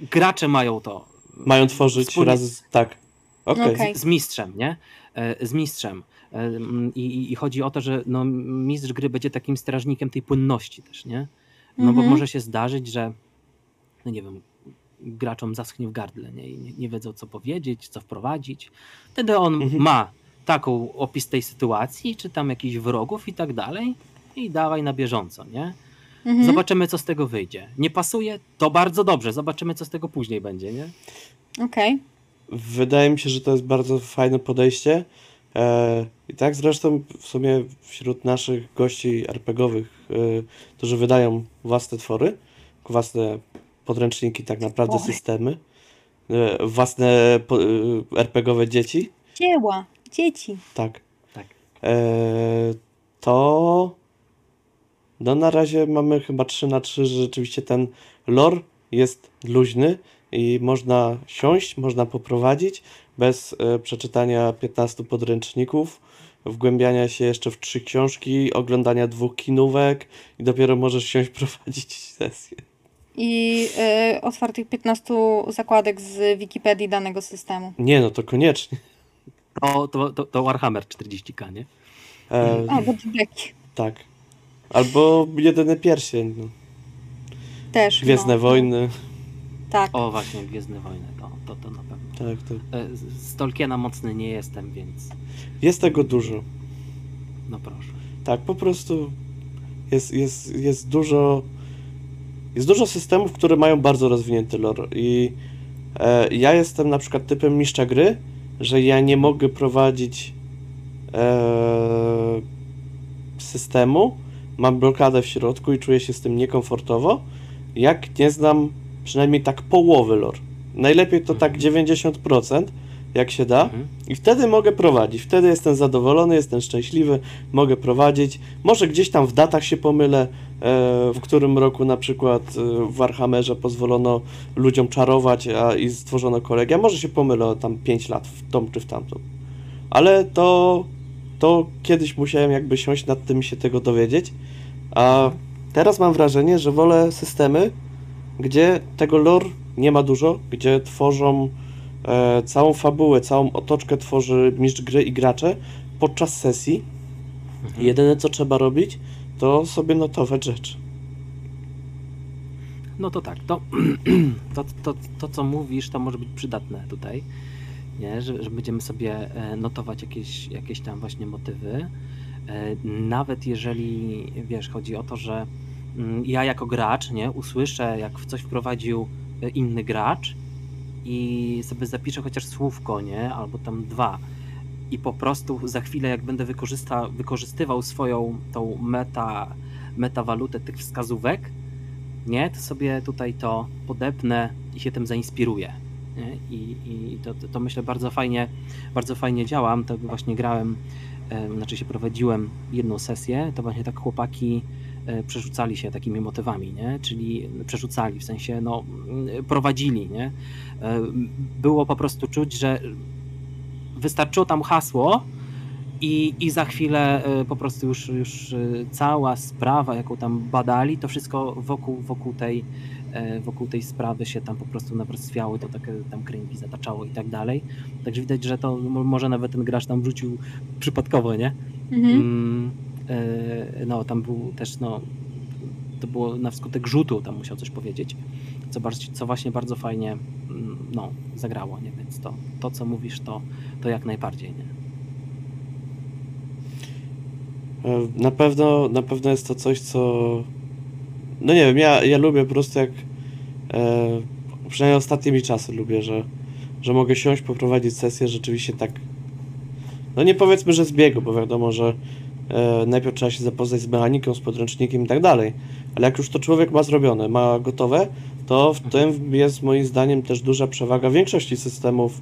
gracze mają to. Mają tworzyć Wspólnie- raz. Tak. Okej. Okej. z, z mistrzem, nie? E, Z mistrzem. E, mm, I, i, I chodzi o to, że no, mistrz gry będzie takim strażnikiem tej płynności też, nie? No bo Mhm. może się zdarzyć, że no nie wiem, graczom zaschnie w gardle, nie? I nie, wiedzą co powiedzieć, co wprowadzić. Wtedy on Mhm. ma taką opis tej sytuacji, czy tam jakichś wrogów i tak dalej i dawaj na bieżąco, nie? Mhm. Zobaczymy, co z tego wyjdzie. Nie pasuje? To bardzo dobrze. Zobaczymy, co z tego później będzie, nie? Okej. Wydaje mi się, że to jest bardzo fajne podejście, E, I tak zresztą w sumie wśród naszych gości RPGowych, e, którzy wydają własne twory, własne podręczniki, tak naprawdę systemy, e, własne e, RPGowe dzieci, Dzieła, dzieci. tak, Tak. e, to no na razie mamy chyba 3 na 3, że rzeczywiście ten lore jest luźny i można siąść, można poprowadzić bez e, przeczytania 15 podręczników, wgłębiania się jeszcze w trzy książki, oglądania dwóch kinówek i dopiero możesz siąść prowadzić sesję. I y, otwartych 15 zakładek z Wikipedii danego systemu. Nie no, to koniecznie. To, to, to, to Warhammer 40k, nie? E, A, bo deki. tak. Albo jedyny pierścień, no. Też. Gwiezdne no, Wojny. Tak. O, właśnie, Gwiezdne Wojny, to, to, to na pewno. Tak, tak. E, z- Z Tolkiena mocny nie jestem, więc Jest tego dużo. no proszę. Tak, po prostu jest, jest, jest dużo jest dużo systemów, które mają bardzo rozwinięty lore i e, ja jestem na przykład typem mistrza gry, że ja nie mogę prowadzić e, systemu, mam blokadę w środku i czuję się z tym niekomfortowo, jak nie znam przynajmniej tak połowy lore. Najlepiej to tak 90%, jak się da. Mhm. I wtedy mogę prowadzić. Wtedy jestem zadowolony, jestem szczęśliwy, mogę prowadzić. Może gdzieś tam w datach się pomylę, e, w którym roku na przykład e, w Warhammerze pozwolono ludziom czarować a, i stworzono kolegia. Może się pomylę tam 5 lat w tą czy w tamtą. Ale to, to kiedyś musiałem jakby siąść nad tym i się tego dowiedzieć. A teraz mam wrażenie, że wolę systemy, gdzie tego lore nie ma dużo, gdzie tworzą e, całą fabułę, całą otoczkę tworzy mistrz gry i gracze podczas sesji. Mhm. Jedyne co trzeba robić, to sobie notować rzeczy. No to tak, to, to, to, to co mówisz, to może być przydatne tutaj, nie? Że, że będziemy sobie e, notować jakieś, jakieś tam właśnie motywy. E, Nawet jeżeli, wiesz, chodzi o to, że ja jako gracz, nie, usłyszę, jak w coś wprowadził e, inny gracz i sobie zapiszę chociaż słówko, nie, albo tam dwa i po prostu za chwilę, jak będę wykorzysta, wykorzystywał swoją tą meta, metawalutę tych wskazówek, nie, to sobie tutaj to podepnę i się tym zainspiruję. I, i to, to, myślę bardzo fajnie, bardzo fajnie działam. To właśnie grałem, znaczy się prowadziłem jedną sesję, to właśnie tak chłopaki przerzucali się takimi motywami, nie? Czyli przerzucali, w sensie no, mm, prowadzili, nie? E, Było po prostu czuć, że wystarczyło tam hasło i, i za chwilę e, po prostu już, już e, cała sprawa, jaką tam badali, to wszystko wokół, wokół, tej, e, wokół tej sprawy się tam po prostu nawarstwiało, to takie tam kręgi zataczało i tak dalej. Także widać, że to mo- może nawet ten gracz tam wrzucił przypadkowo, nie? Mhm. Mm, e, no, tam był też, no, to było na wskutek rzutu, tam musiał coś powiedzieć, co, bardziej, co właśnie bardzo fajnie, mm, no, zagrało, nie? Więc to, to co mówisz, to, to jak najbardziej, nie? E, Na pewno, na pewno jest to coś, co. No nie wiem, ja, ja lubię po prostu jak. E, przynajmniej ostatnimi czasy lubię, że, że mogę siąść, poprowadzić sesję rzeczywiście tak. No nie powiedzmy, że z biegu, bo wiadomo, że e, najpierw trzeba się zapoznać z mechaniką, z podręcznikiem i tak dalej. Ale jak już to człowiek ma zrobione, ma gotowe, to w tym jest moim zdaniem też duża przewaga większości systemów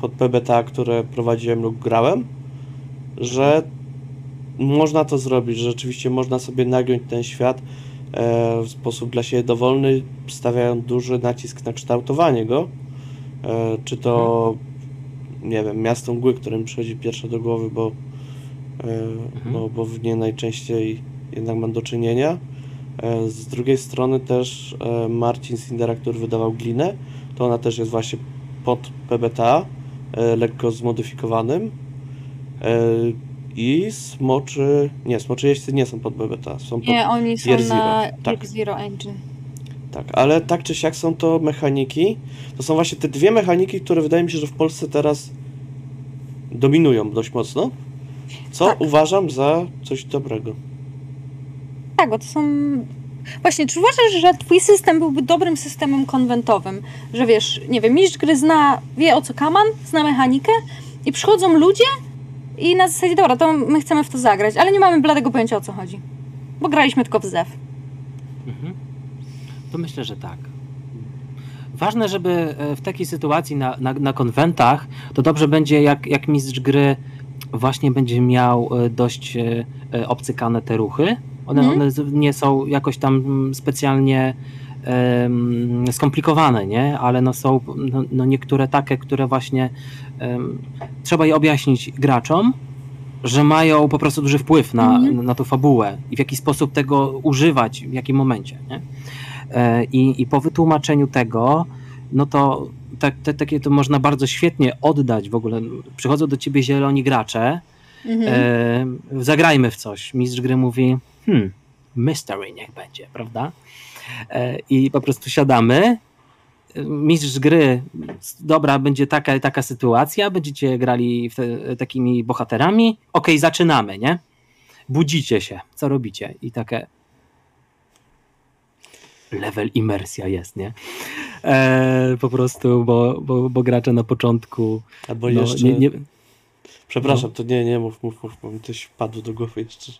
pod PBTA, które prowadziłem lub grałem, że można to zrobić, że rzeczywiście można sobie nagiąć ten świat e, w sposób dla siebie dowolny, stawiając duży nacisk na kształtowanie go. E, czy to, nie wiem, miasto mgły, które mi przychodzi pierwsze do głowy, bo, e, bo, w nie najczęściej jednak mam do czynienia. E, z drugiej strony też e, Marcin Sindera, który wydawał Glinę, to ona też jest właśnie pod PBTA, e, lekko zmodyfikowanym. I smoczy. Nie, smoczy jeźdźcy nie są pod BBTA, są pod. Nie, oni są Year Zero, na tak. Year Zero Engine. Tak, ale tak czy siak są to mechaniki. To są właśnie te dwie mechaniki, które wydaje mi się, że w Polsce teraz dominują dość mocno. Co Tak. uważam za coś dobrego. Tak, bo to są. Właśnie, czy uważasz, że twój system byłby dobrym systemem konwentowym? Że wiesz, nie wiem, mistrz gry zna, wie o co kaman, zna mechanikę i przychodzą ludzie i na zasadzie, dobra, to my chcemy w to zagrać, ale nie mamy bladego pojęcia o co chodzi. Bo graliśmy tylko w zew. Mhm. To myślę, że tak. Ważne, żeby e, w takiej sytuacji na, na, na konwentach, to dobrze będzie, jak, jak mistrz gry właśnie będzie miał e, dość e, e, obcykane te ruchy. One, Mhm. one nie są jakoś tam specjalnie skomplikowane, nie? Ale no są no, no niektóre takie, które właśnie em, trzeba je objaśnić graczom, że mają po prostu duży wpływ na, Mhm. na tą fabułę i w jaki sposób tego używać, w jakim momencie. Nie? I, I po wytłumaczeniu tego, no to tak, te, takie to można bardzo świetnie oddać w ogóle. Przychodzą do ciebie zieloni gracze, Mhm. e, zagrajmy w coś. Mistrz gry mówi, hmm, mystery niech będzie, prawda? E, I po prostu siadamy. Mistrz gry, dobra, będzie taka taka sytuacja, będziecie grali w te, takimi bohaterami. Okej, zaczynamy, nie? Budzicie się, co robicie? I takie. Level imersja jest, nie? E, po prostu, bo, bo, bo gracze na początku. Albo no, jeszcze... nie, nie, Przepraszam, to nie, nie, mów, mów, mów, bo mi coś wpadło do głowy jeszcze.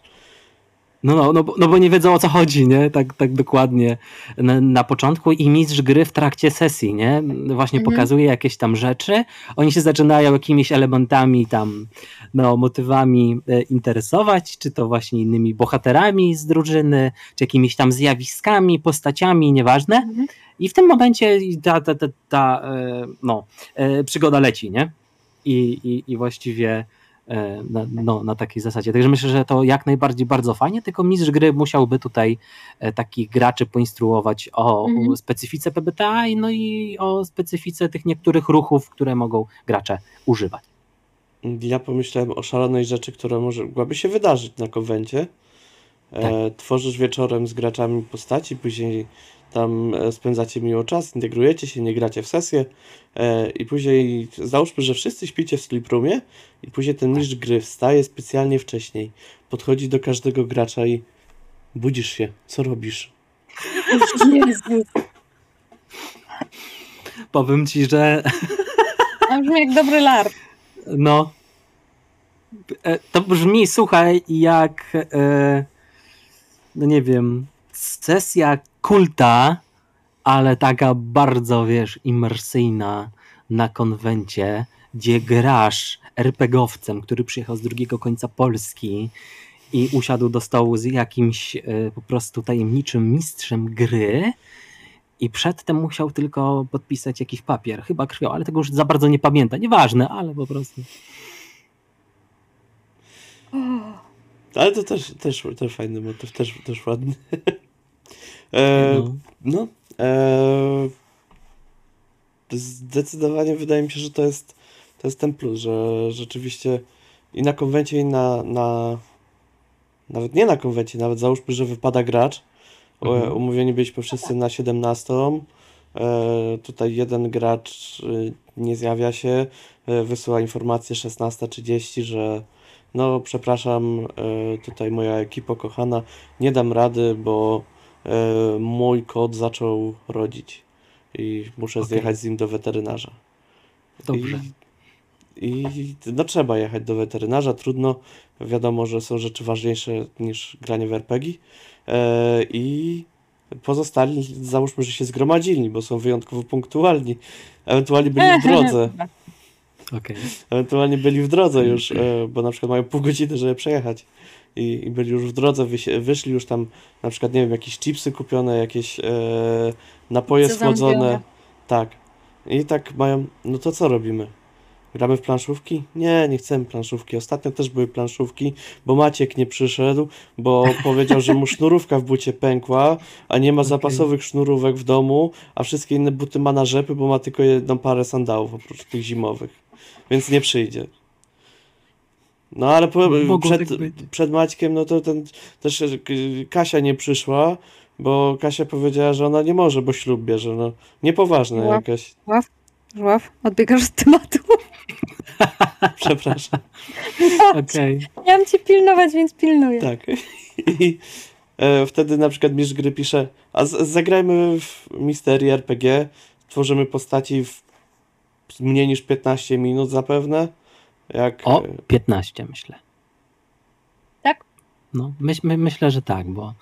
No, no, no, bo- no bo nie wiedzą o co chodzi, nie? Tak, tak dokładnie na, na początku i mistrz gry w trakcie sesji, nie? Właśnie Mhm. pokazuje jakieś tam rzeczy, oni się zaczynają jakimiś elementami tam, no, motywami e, interesować, czy to właśnie innymi bohaterami z drużyny, czy jakimiś tam zjawiskami, postaciami, nieważne. Mhm. I w tym momencie ta, ta, ta, ta e, no, e, przygoda leci, nie? I, i, i właściwie na, no, na takiej zasadzie. Także myślę, że to jak najbardziej bardzo fajnie, tylko mistrz gry musiałby tutaj e, takich graczy poinstruować o Mhm. specyfice PBTA i no i o specyfice tych niektórych ruchów, które mogą gracze używać. Ja pomyślałem o szalonej rzeczy, która może, mogłaby się wydarzyć na konwencie. E, tworzysz wieczorem z graczami postaci, później tam e, spędzacie miło czas, integrujecie się, nie gracie w sesję e, i później załóżmy, że wszyscy śpicie w sleep roomie i później ten mistrz gry wstaje specjalnie wcześniej, podchodzi do każdego gracza i budzisz się, co robisz? Powiem ci, że To brzmi jak dobry larp. no e, to brzmi, słuchaj, jak e, no nie wiem, sesja kulta, ale taka bardzo, wiesz, imersyjna na konwencie, gdzie grasz RPGowcem, który przyjechał z drugiego końca Polski i usiadł do stołu z jakimś e, po prostu tajemniczym mistrzem gry i przedtem musiał tylko podpisać jakiś papier, chyba krwią, ale tego już za bardzo nie pamięta, nieważne, ale po prostu. Ale to też, też, też fajny motyw, też, też ładny. e, No. No, e, zdecydowanie wydaje mi się, że to jest, to jest ten plus, że rzeczywiście i na konwencie, i na, na nawet nie na konwencie, nawet załóżmy, że wypada gracz. Mhm. Umówieni byliśmy wszyscy na 17. E, tutaj jeden gracz y, nie zjawia się, e, wysyła informację 16.30, że no przepraszam, e, tutaj moja ekipa kochana, nie dam rady, bo e, mój kot zaczął rodzić i muszę Okej. zjechać z nim do weterynarza. Dobrze. I, I no trzeba jechać do weterynarza, trudno, wiadomo, że są rzeczy ważniejsze niż granie w RPG. E, I pozostali, załóżmy, że się zgromadzili, bo są wyjątkowo punktualni. Ewentualnie byli w drodze. Okej. Ewentualnie byli w drodze już, e, bo na przykład mają pół godziny, żeby przejechać. I, i byli już w drodze, wysi- wyszli już tam, na przykład, nie wiem, jakieś chipsy kupione, jakieś e, napoje Pizze schłodzone. zamówione. Tak. I tak mają, no to co robimy? Gramy w planszówki? Nie, nie chcemy planszówki. Ostatnio też były planszówki, bo Maciek nie przyszedł, bo powiedział, że mu sznurówka w bucie pękła, a nie ma zapasowych sznurówek w domu, a wszystkie inne buty ma na rzepy, bo ma tylko jedną parę sandałów oprócz tych zimowych. Więc nie przyjdzie. No ale po, przed, tak przed Maćkiem, no to ten też e, Kasia nie przyszła, bo Kasia powiedziała, że ona nie może, bo ślub bierze. No, niepoważne Była. jakaś. Żław, odbiegasz od tematu. Przepraszam. Okej. Miałam cię pilnować, więc pilnuję. Tak. I e, wtedy na przykład mistrz gry pisze, a z, zagrajmy w misterię RPG, tworzymy postaci w mniej niż 15 minut zapewne Jak, O, e, 15 myślę. Tak? No, myśl, my, myślę, że tak, bo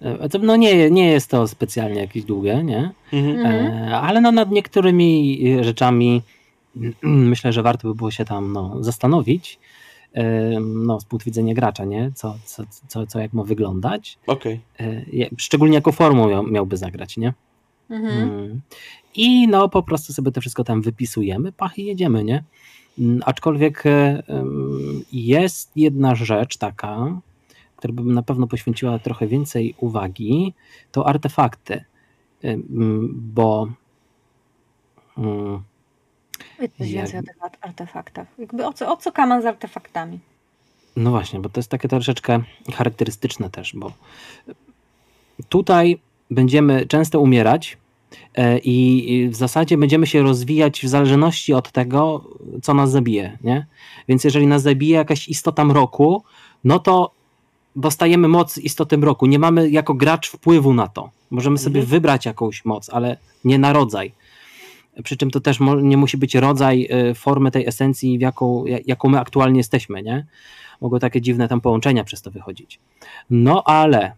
e, to, no nie, nie jest to specjalnie jakieś długie, nie? mhm. E, ale no nad niektórymi e, rzeczami myślę, że warto by było się tam no, zastanowić e, no, z punktu widzenia gracza, nie? Co, co, co, co jak ma wyglądać. E, je- Szczególnie jako formą miał, miałby zagrać, nie? Mhm. Mm. I no po prostu sobie to wszystko tam wypisujemy, pach i jedziemy, nie? Mm, Aczkolwiek e, jest jedna rzecz taka, która bym na pewno poświęciła trochę więcej uwagi, to artefakty. Bo mm, Powiedz Jak- więcej o tych art- artefaktach. Jakby o co, o co kaman z artefaktami? No właśnie, bo to jest takie troszeczkę charakterystyczne też, bo tutaj będziemy często umierać e, i w zasadzie będziemy się rozwijać w zależności od tego, co nas zabije, nie? Więc jeżeli nas zabije jakaś istota mroku, no to dostajemy moc istoty mroku. Nie mamy jako gracz wpływu na to. Możemy sobie Mhm. wybrać jakąś moc, ale nie na rodzaj. Przy czym to też nie musi być rodzaj e, formy tej esencji, w jaką, ja- jaką my aktualnie jesteśmy, nie? Mogą takie dziwne tam połączenia przez to wychodzić. No ale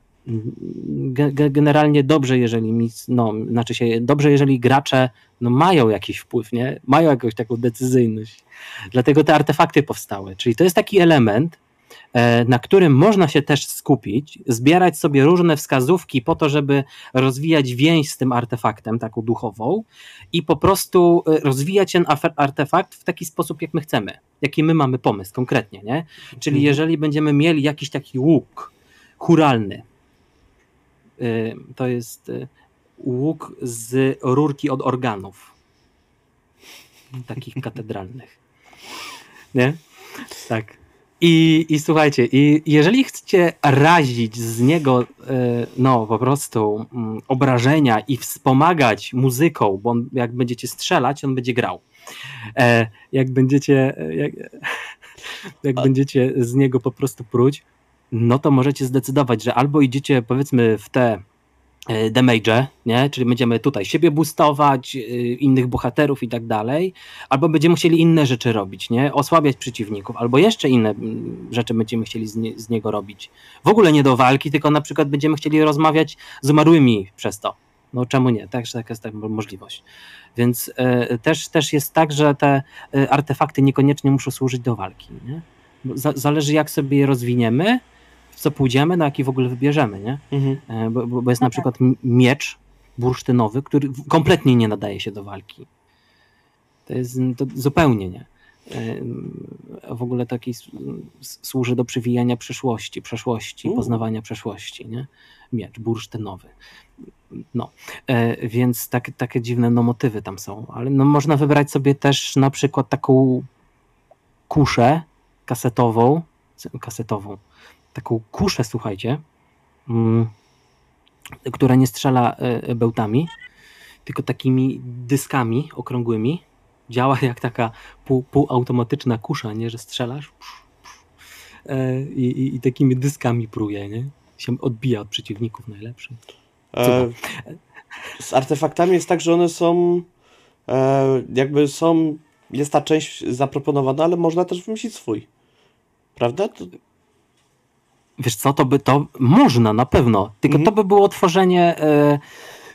generalnie dobrze, jeżeli nic, no, znaczy się dobrze, jeżeli gracze no, mają jakiś wpływ, nie? Mają jakąś taką decyzyjność. Dlatego te artefakty powstały. Czyli to jest taki element, e, na którym można się też skupić, zbierać sobie różne wskazówki po to, żeby rozwijać więź z tym artefaktem, taką duchową, i po prostu e, rozwijać ten artefakt w taki sposób, jak my chcemy, jaki my mamy pomysł konkretnie, nie? Czyli Mhm. jeżeli będziemy mieli jakiś taki łuk churalny, y, to jest y, łuk z rurki od organów, takich katedralnych, nie? Tak. I, I słuchajcie, i jeżeli chcecie razić z niego, y, no po prostu mm, obrażenia i wspomagać muzyką, bo on, jak będziecie strzelać, on będzie grał. E, jak będziecie, e, jak, jak będziecie z niego po prostu pruć, no to możecie zdecydować, że albo idziecie powiedzmy w te e, damage, nie? Czyli będziemy tutaj siebie boostować, e, innych bohaterów i tak dalej, albo będziemy chcieli inne rzeczy robić, nie? Osłabiać przeciwników, albo jeszcze inne mm, rzeczy będziemy chcieli z, nie, z niego robić. W ogóle nie do walki, tylko na przykład będziemy chcieli rozmawiać z umarłymi przez to. No czemu nie? Także taka jest taka możliwość. Więc e, też, też jest tak, że te e, artefakty niekoniecznie muszą służyć do walki. Nie? Zależy jak sobie je rozwiniemy, co pójdziemy, na jaki w ogóle wybierzemy. Nie? Mhm. E, Bo, bo jest na przykład m- miecz bursztynowy, który kompletnie nie nadaje się do walki. To jest to zupełnie nie. E, W ogóle taki służy do przewijania przyszłości, przeszłości, U. poznawania przeszłości. Nie? Miecz bursztynowy. No, e, więc tak, takie dziwne no, motywy tam są, ale no, można wybrać sobie też na przykład taką kuszę kasetową, kasetową, taką kuszę, słuchajcie, mm, która nie strzela e, bełtami, tylko takimi dyskami okrągłymi. Działa jak taka pół, półautomatyczna kusza, nie, że strzelasz e, i, i, i takimi dyskami pruje, nie? Się odbija od przeciwników najlepszych. E, z artefaktami jest tak, że one są e, jakby są, jest ta część zaproponowana, ale można też wymyślić swój. Prawda? To, Wiesz co, to by to można na pewno, tylko Mhm. to by było tworzenie e,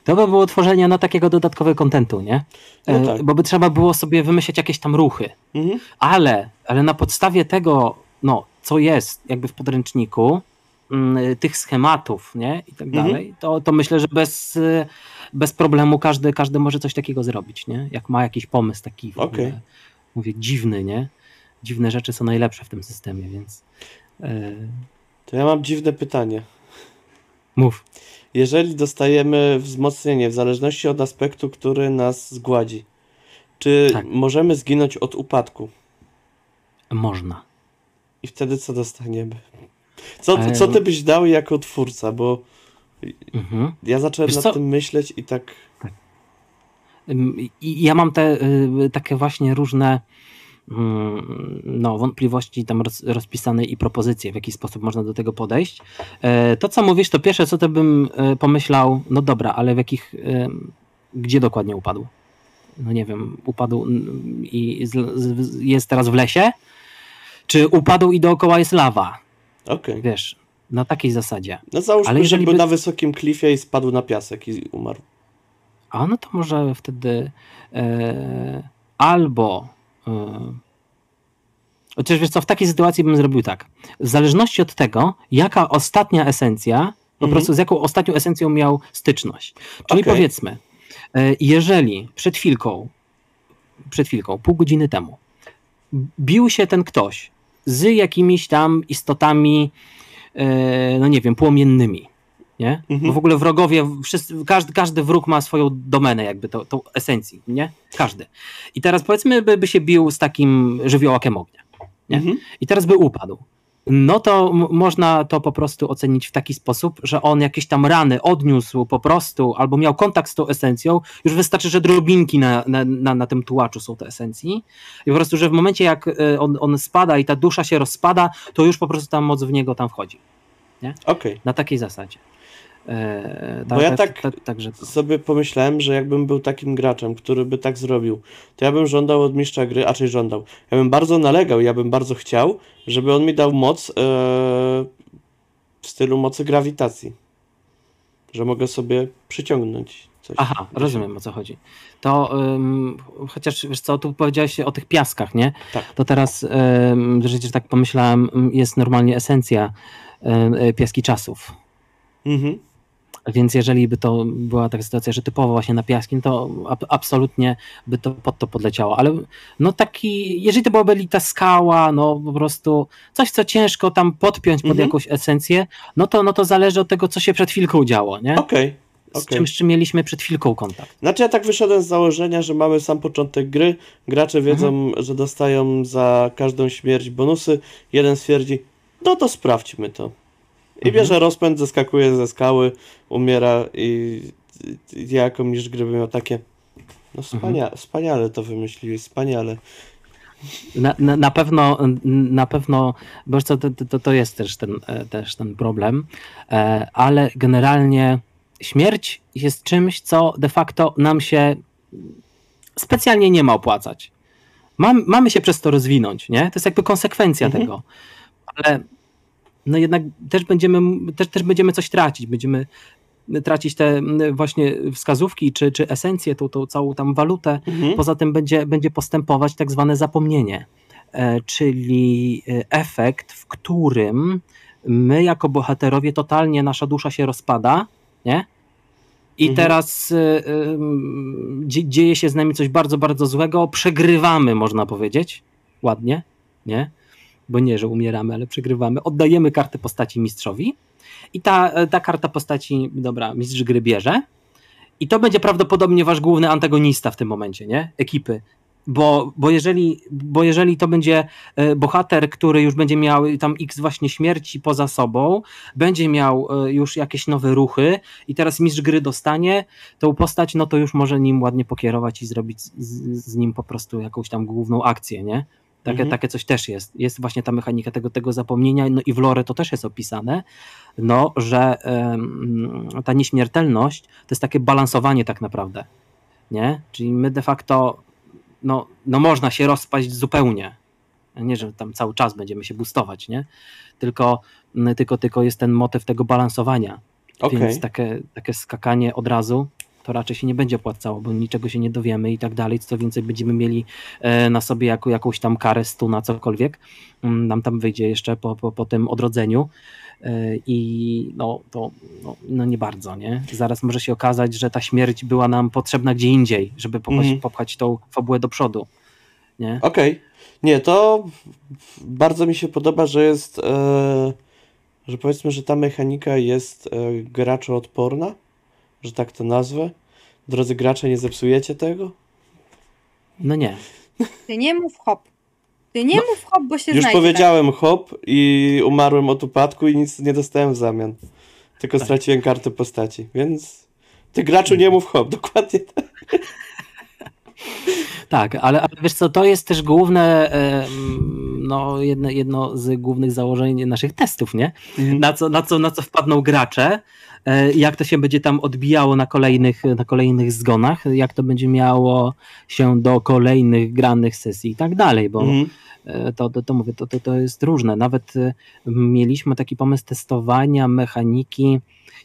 to by było tworzenie no, takiego dodatkowego kontentu, nie? E, No tak. Bo by trzeba było sobie wymyśleć jakieś tam ruchy, mhm. ale, ale na podstawie tego, no, co jest jakby w podręczniku, mm, tych schematów, nie? I tak Mhm. dalej, to, to myślę, że bez, bez problemu każdy, każdy może coś takiego zrobić, nie? Jak ma jakiś pomysł taki w Okej. ogóle, mówię, dziwny, nie? Dziwne rzeczy są najlepsze w tym systemie, więc e, To ja mam dziwne pytanie. mów. Jeżeli dostajemy wzmocnienie w zależności od aspektu, który nas zgładzi, czy Tak. możemy zginąć od upadku? Można. I wtedy co dostaniemy? Co, E, co ty byś dał jako twórca? Bo Mhm. ja zacząłem Wiesz nad co? tym myśleć i tak. I ja mam te y, takie właśnie różne no, wątpliwości tam roz, rozpisane i propozycje, w jaki sposób można do tego podejść. E, To, co mówisz, to pierwsze, co to bym e, pomyślał, no dobra, ale w jakich, em, gdzie dokładnie upadł? No nie wiem, upadł mm, i jest teraz w lesie, Czy upadł i dookoła jest lawa, Okej. wiesz, na takiej zasadzie. No załóżmy, Ale że jeżeli był by- na wysokim klifie i spadł na piasek i umarł. A no to może wtedy e, albo. E, chociaż wiesz co, w takiej sytuacji bym zrobił tak. W zależności od tego, jaka ostatnia esencja, po Mhm. prostu z jaką ostatnią esencją miał styczność. Czyli Okej. powiedzmy, e, jeżeli przed chwilką, przed chwilką, pół godziny temu, bił się ten ktoś z jakimiś tam istotami, e, no nie wiem, płomiennymi. Nie? Mhm. Bo w ogóle wrogowie, wszyscy, każdy, każdy wróg ma swoją domenę, jakby to, tą esencji, nie? Każdy. I teraz powiedzmy, by, by się bił z takim żywiołakiem ognia. Nie? Mhm. I teraz by upadł. No to można to po prostu ocenić w taki sposób, że on jakieś tam rany odniósł po prostu, albo miał kontakt z tą esencją. Już wystarczy, że drobinki na, na, na, na tym tułaczu są te esencji. I po prostu, że w momencie jak e, on, on spada i ta dusza się rozpada, to już po prostu ta moc w niego tam wchodzi. Okej. Na takiej zasadzie. E, Bo ja tak- Także to. Sobie pomyślałem, że jakbym był takim graczem, który by tak zrobił, to ja bym żądał od mistrza gry, a czyli żądał. Ja bym bardzo nalegał, ja bym bardzo chciał, żeby on mi dał moc e, w stylu mocy grawitacji. Że mogę sobie przyciągnąć coś. Aha, rozumiem o co chodzi. To chociaż wiesz co, tu powiedziałeś o tych piaskach, nie? Tak. To teraz, ym, że tak pomyślałem, jest normalnie esencja y, piaski czasów. Mhm. Więc jeżeli by to była taka sytuacja, że typowo właśnie na piaski, no to ab- absolutnie by to pod to podleciało. Ale no taki, jeżeli to byłaby ta skała, no po prostu coś, co ciężko tam podpiąć pod Mhm. jakąś esencję, no to, no to zależy od tego, co się przed chwilką działo, nie? Okej. Z okej. czym, z czym mieliśmy przed chwilką kontakt. Znaczy ja tak wyszedłem z założenia, że mamy sam początek gry, gracze wiedzą, że dostają za każdą śmierć bonusy, jeden stwierdzi, no to sprawdźmy to. I Mhm. bierze rozpęd, zeskakuje ze skały, umiera i ja jako mistrz gry miał takie, no wspania wspaniale to wymyśliłeś, wspaniale. Na, na, na pewno, na pewno, bo to, to, to jest też ten, e, też ten problem, e, ale generalnie śmierć jest czymś, co de facto nam się specjalnie nie ma opłacać. Mam, mamy się przez to rozwinąć, nie? To jest jakby konsekwencja Mhm. tego. Ale no jednak też będziemy, też, też będziemy coś tracić. Będziemy tracić te właśnie wskazówki czy, czy esencję, tą, tą całą tam walutę, Mhm. Poza tym będzie, będzie postępować tak zwane zapomnienie, e, czyli e, efekt, w którym my jako bohaterowie totalnie nasza dusza się rozpada, nie? I Mhm. teraz e, dzieje się z nami coś bardzo, bardzo złego, przegrywamy, można powiedzieć, ładnie, nie? Bo nie, że umieramy, ale przegrywamy. Oddajemy kartę postaci mistrzowi i ta, e, ta karta postaci, dobra, mistrz gry bierze i to będzie prawdopodobnie wasz główny antagonista w tym momencie, nie? Ekipy. Bo, bo, jeżeli, bo jeżeli to będzie e, bohater, który już będzie miał tam x właśnie śmierci poza sobą, będzie miał e, już jakieś nowe ruchy i teraz mistrz gry dostanie tą postać, no to już może nim ładnie pokierować i zrobić z, z nim po prostu jakąś tam główną akcję, nie? Takie, Mhm. takie coś też jest. Jest właśnie ta mechanika tego, tego zapomnienia, no i w lore to też jest opisane, no, że ta nieśmiertelność to jest takie balansowanie tak naprawdę, nie? Czyli my de facto, no, no można się rozpaść zupełnie, nie, że tam cały czas będziemy się boostować, nie? Tylko, tylko, tylko jest ten motyw tego balansowania, Okej. więc takie, takie skakanie od razu to raczej się nie będzie opłacało, bo niczego się nie dowiemy i tak dalej. Co więcej, będziemy mieli e, na sobie jako, jakąś tam karę, stuna, cokolwiek. Mm, Nam tam wyjdzie jeszcze po, po, po tym odrodzeniu. E, I no, to no, no nie bardzo, nie? Zaraz może się okazać, że ta śmierć była nam potrzebna gdzie indziej, żeby popchać, Mhm. popchać tą fabułę do przodu. Nie? Okej. Nie, to bardzo mi się podoba, że jest, e, że powiedzmy, że ta mechanika jest e, graczoodporna, że tak to nazwę. Drodzy gracze, nie zepsujecie tego? No nie. Ty nie mów hop. Ty nie mów hop, bo się Już znajdzie. powiedziałem hop i umarłem od upadku i nic nie dostałem w zamian. Tylko Tak. straciłem kartę postaci, więc ty graczu nie mów hop, dokładnie tak. Tak, ale, ale wiesz co, to jest też główne, e, no, jedno, jedno z głównych założeń naszych testów, nie? Mhm. Na co, na co, na co wpadną gracze, e, jak to się będzie tam odbijało na kolejnych, na kolejnych zgonach, jak to będzie miało się do kolejnych granych sesji i tak dalej, bo Mhm. E, to, to, to mówię, to, to, to jest różne. Nawet mieliśmy taki pomysł testowania mechaniki,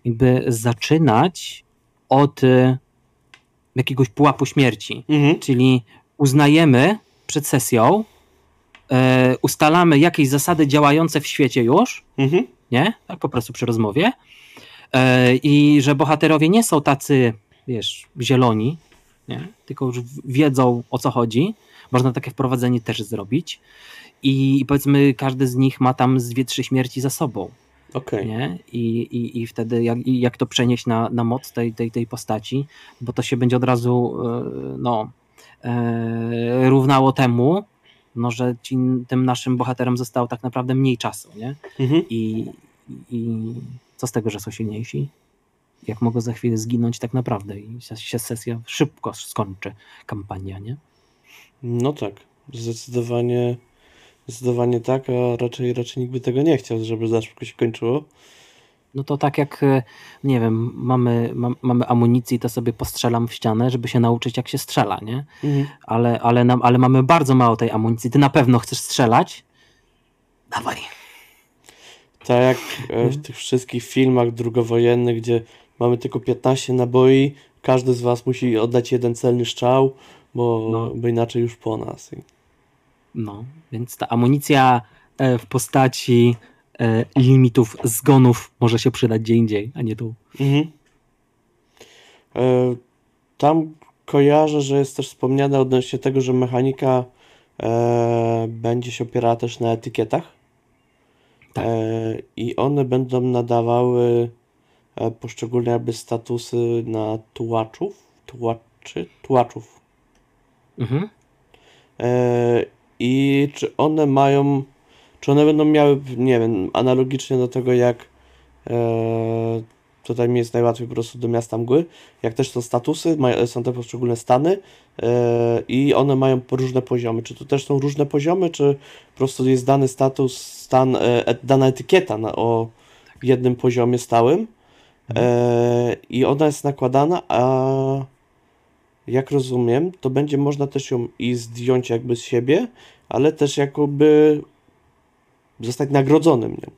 jakby zaczynać od jakiegoś pułapu śmierci. Mhm. Czyli uznajemy przed sesją, e, ustalamy jakieś zasady działające w świecie już, Mhm. nie? Tak po prostu przy rozmowie. E, I że bohaterowie nie są tacy, wiesz, zieloni, nie? tylko już wiedzą o co chodzi. Można takie wprowadzenie też zrobić. I, i powiedzmy, każdy z nich ma tam z dwie, trzy śmierci za sobą. Okej. Nie? I, i, I wtedy jak, i jak to przenieść na, na moc tej, tej, tej postaci, bo to się będzie od razu e, no, e, równało temu, no, że ci, tym naszym bohaterom zostało tak naprawdę mniej czasu. Nie? Mhm. I, I co z tego, że są silniejsi? Jak mogą za chwilę zginąć tak naprawdę i się sesja szybko skończy, kampania, nie? No tak, zdecydowanie, zdecydowanie tak, a raczej, raczej nikt by tego nie chciał, żeby za szybko się kończyło. No to tak jak, e, nie wiem, mamy, mam, mamy amunicję i to sobie postrzelam w ścianę, żeby się nauczyć jak się strzela, nie? Mhm. Ale, ale, nam, ale mamy bardzo mało tej amunicji. Ty na pewno chcesz strzelać? Dawaj. Tak jak e, w tych wszystkich filmach drugowojennych, gdzie mamy tylko 15 naboi, każdy z was musi oddać jeden celny strzał, bo, No. bo inaczej już po nas. No, więc ta amunicja e, w postaci e, limitów zgonów może się przydać gdzie indziej, a nie tu. Mhm. E, Tam kojarzę, że jest też wspomniane odnośnie tego, że mechanika e, będzie się opierała też na etykietach. Tak. E, I one będą nadawały poszczególne jakby statusy na tułaczów, tułaczy, tułaczów. Mhm. I czy one mają, czy one będą miały, nie wiem, analogicznie do tego jak e, tutaj mi jest najłatwiej po prostu do miasta mgły, jak też są statusy, maj, są te poszczególne stany e, i one mają różne poziomy. Czy to też są różne poziomy, czy po prostu jest dany status, stan, e, dana etykieta na, o jednym poziomie stałym e, i ona jest nakładana, a jak rozumiem, to będzie można też ją i zdjąć jakby z siebie, ale też jakoby zostać nagrodzonym nią.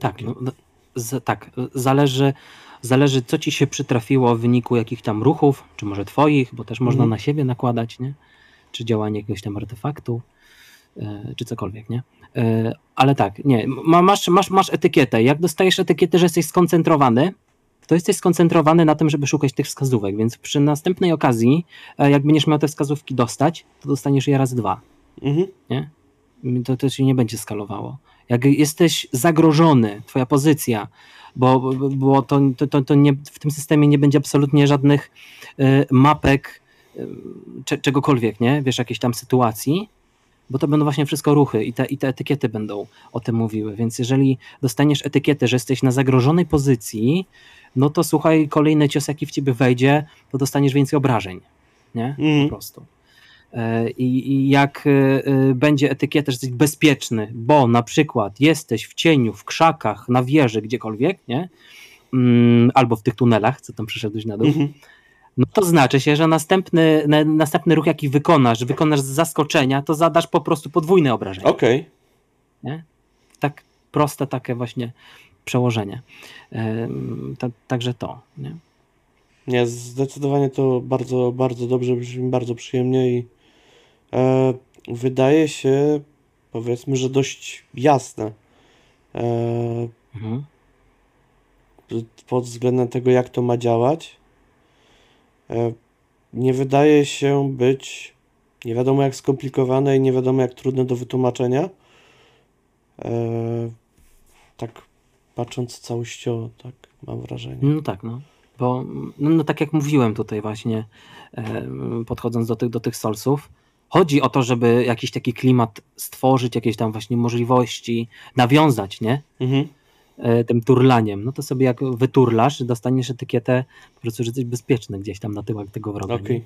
Tak, no, no, z, tak, zależy, zależy co ci się przytrafiło w wyniku jakich tam ruchów, czy może twoich, bo też można Mhm. na siebie nakładać, nie? Czy działanie jakiegoś tam artefaktu, e, czy cokolwiek, nie? E, ale tak, nie, ma, masz, masz, masz etykietę. Jak dostajesz etykietę, że jesteś skoncentrowany, to jesteś skoncentrowany na tym, żeby szukać tych wskazówek, więc przy następnej okazji, e, jak będziesz miał te wskazówki dostać, to dostaniesz je raz dwa Mhm. to, to się nie będzie skalowało. Jak jesteś zagrożony, twoja pozycja, bo, bo- to, to, to, nie, w tym systemie nie będzie absolutnie żadnych y, mapek cze, czegokolwiek, nie? Wiesz, jakiejś tam sytuacji, bo to będą właśnie wszystko ruchy i te, i te etykiety będą o tym mówiły. Więc jeżeli dostaniesz etykietę, że jesteś na zagrożonej pozycji, no to słuchaj, kolejny cios, jaki w ciebie wejdzie, to dostaniesz więcej obrażeń, nie? po Mhm. prostu. E, I, I jak e, e, będzie etykieta, że jesteś bezpieczny, bo na przykład jesteś w cieniu, w krzakach, na wieży, gdziekolwiek, nie? Mm, albo w tych tunelach, co tam przyszedłeś na dół, Mhm. no to znaczy się, że następny, na, następny ruch, jaki wykonasz, wykonasz z zaskoczenia, to zadasz po prostu podwójne obrażenie. Okej. Tak proste takie właśnie przełożenie. Ta, także to, nie? Nie, zdecydowanie to bardzo, bardzo dobrze, brzmi bardzo przyjemnie i e, wydaje się, powiedzmy, że dość jasne. E, Mhm. pod względem tego, jak to ma działać. E, Nie wydaje się być nie wiadomo jak skomplikowane i nie wiadomo jak trudne do wytłumaczenia. E, Tak patrząc całościowo, tak mam wrażenie. No tak, no. Bo no, no tak jak mówiłem tutaj właśnie, e, podchodząc do tych, do tych solsów, chodzi o to, żeby jakiś taki klimat stworzyć, jakieś tam właśnie możliwości, nawiązać, nie? Mhm. E, tym turlaniem. No to sobie jak wyturlasz, dostaniesz etykietę po prostu, że jesteś bezpieczny gdzieś tam na tyłach tego wroga. Okej.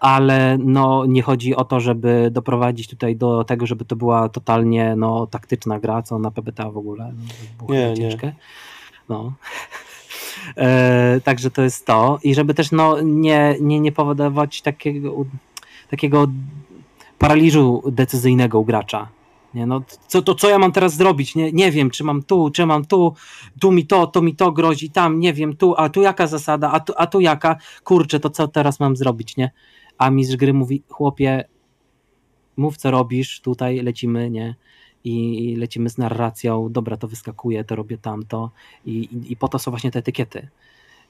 Ale no, nie chodzi o to, żeby doprowadzić tutaj do tego, żeby to była totalnie no, taktyczna gra, co na PBTA w ogóle no, Nie, chyba nie. ciężkie. No. E, także to jest to. I żeby też no, nie, nie, nie powodować takiego, takiego paraliżu decyzyjnego u gracza. Nie, no, co, to co ja mam teraz zrobić? Nie, nie wiem, czy mam tu, czy mam tu, tu mi to, to mi to grozi, tam, nie wiem, tu, a tu jaka zasada, a tu, a tu jaka, kurczę, to co teraz mam zrobić, nie? A mistrz gry mówi, chłopie, mów co robisz, tutaj lecimy, nie? I lecimy z narracją, dobra, to wyskakuje, to robię tamto i, i, i po to są właśnie te etykiety,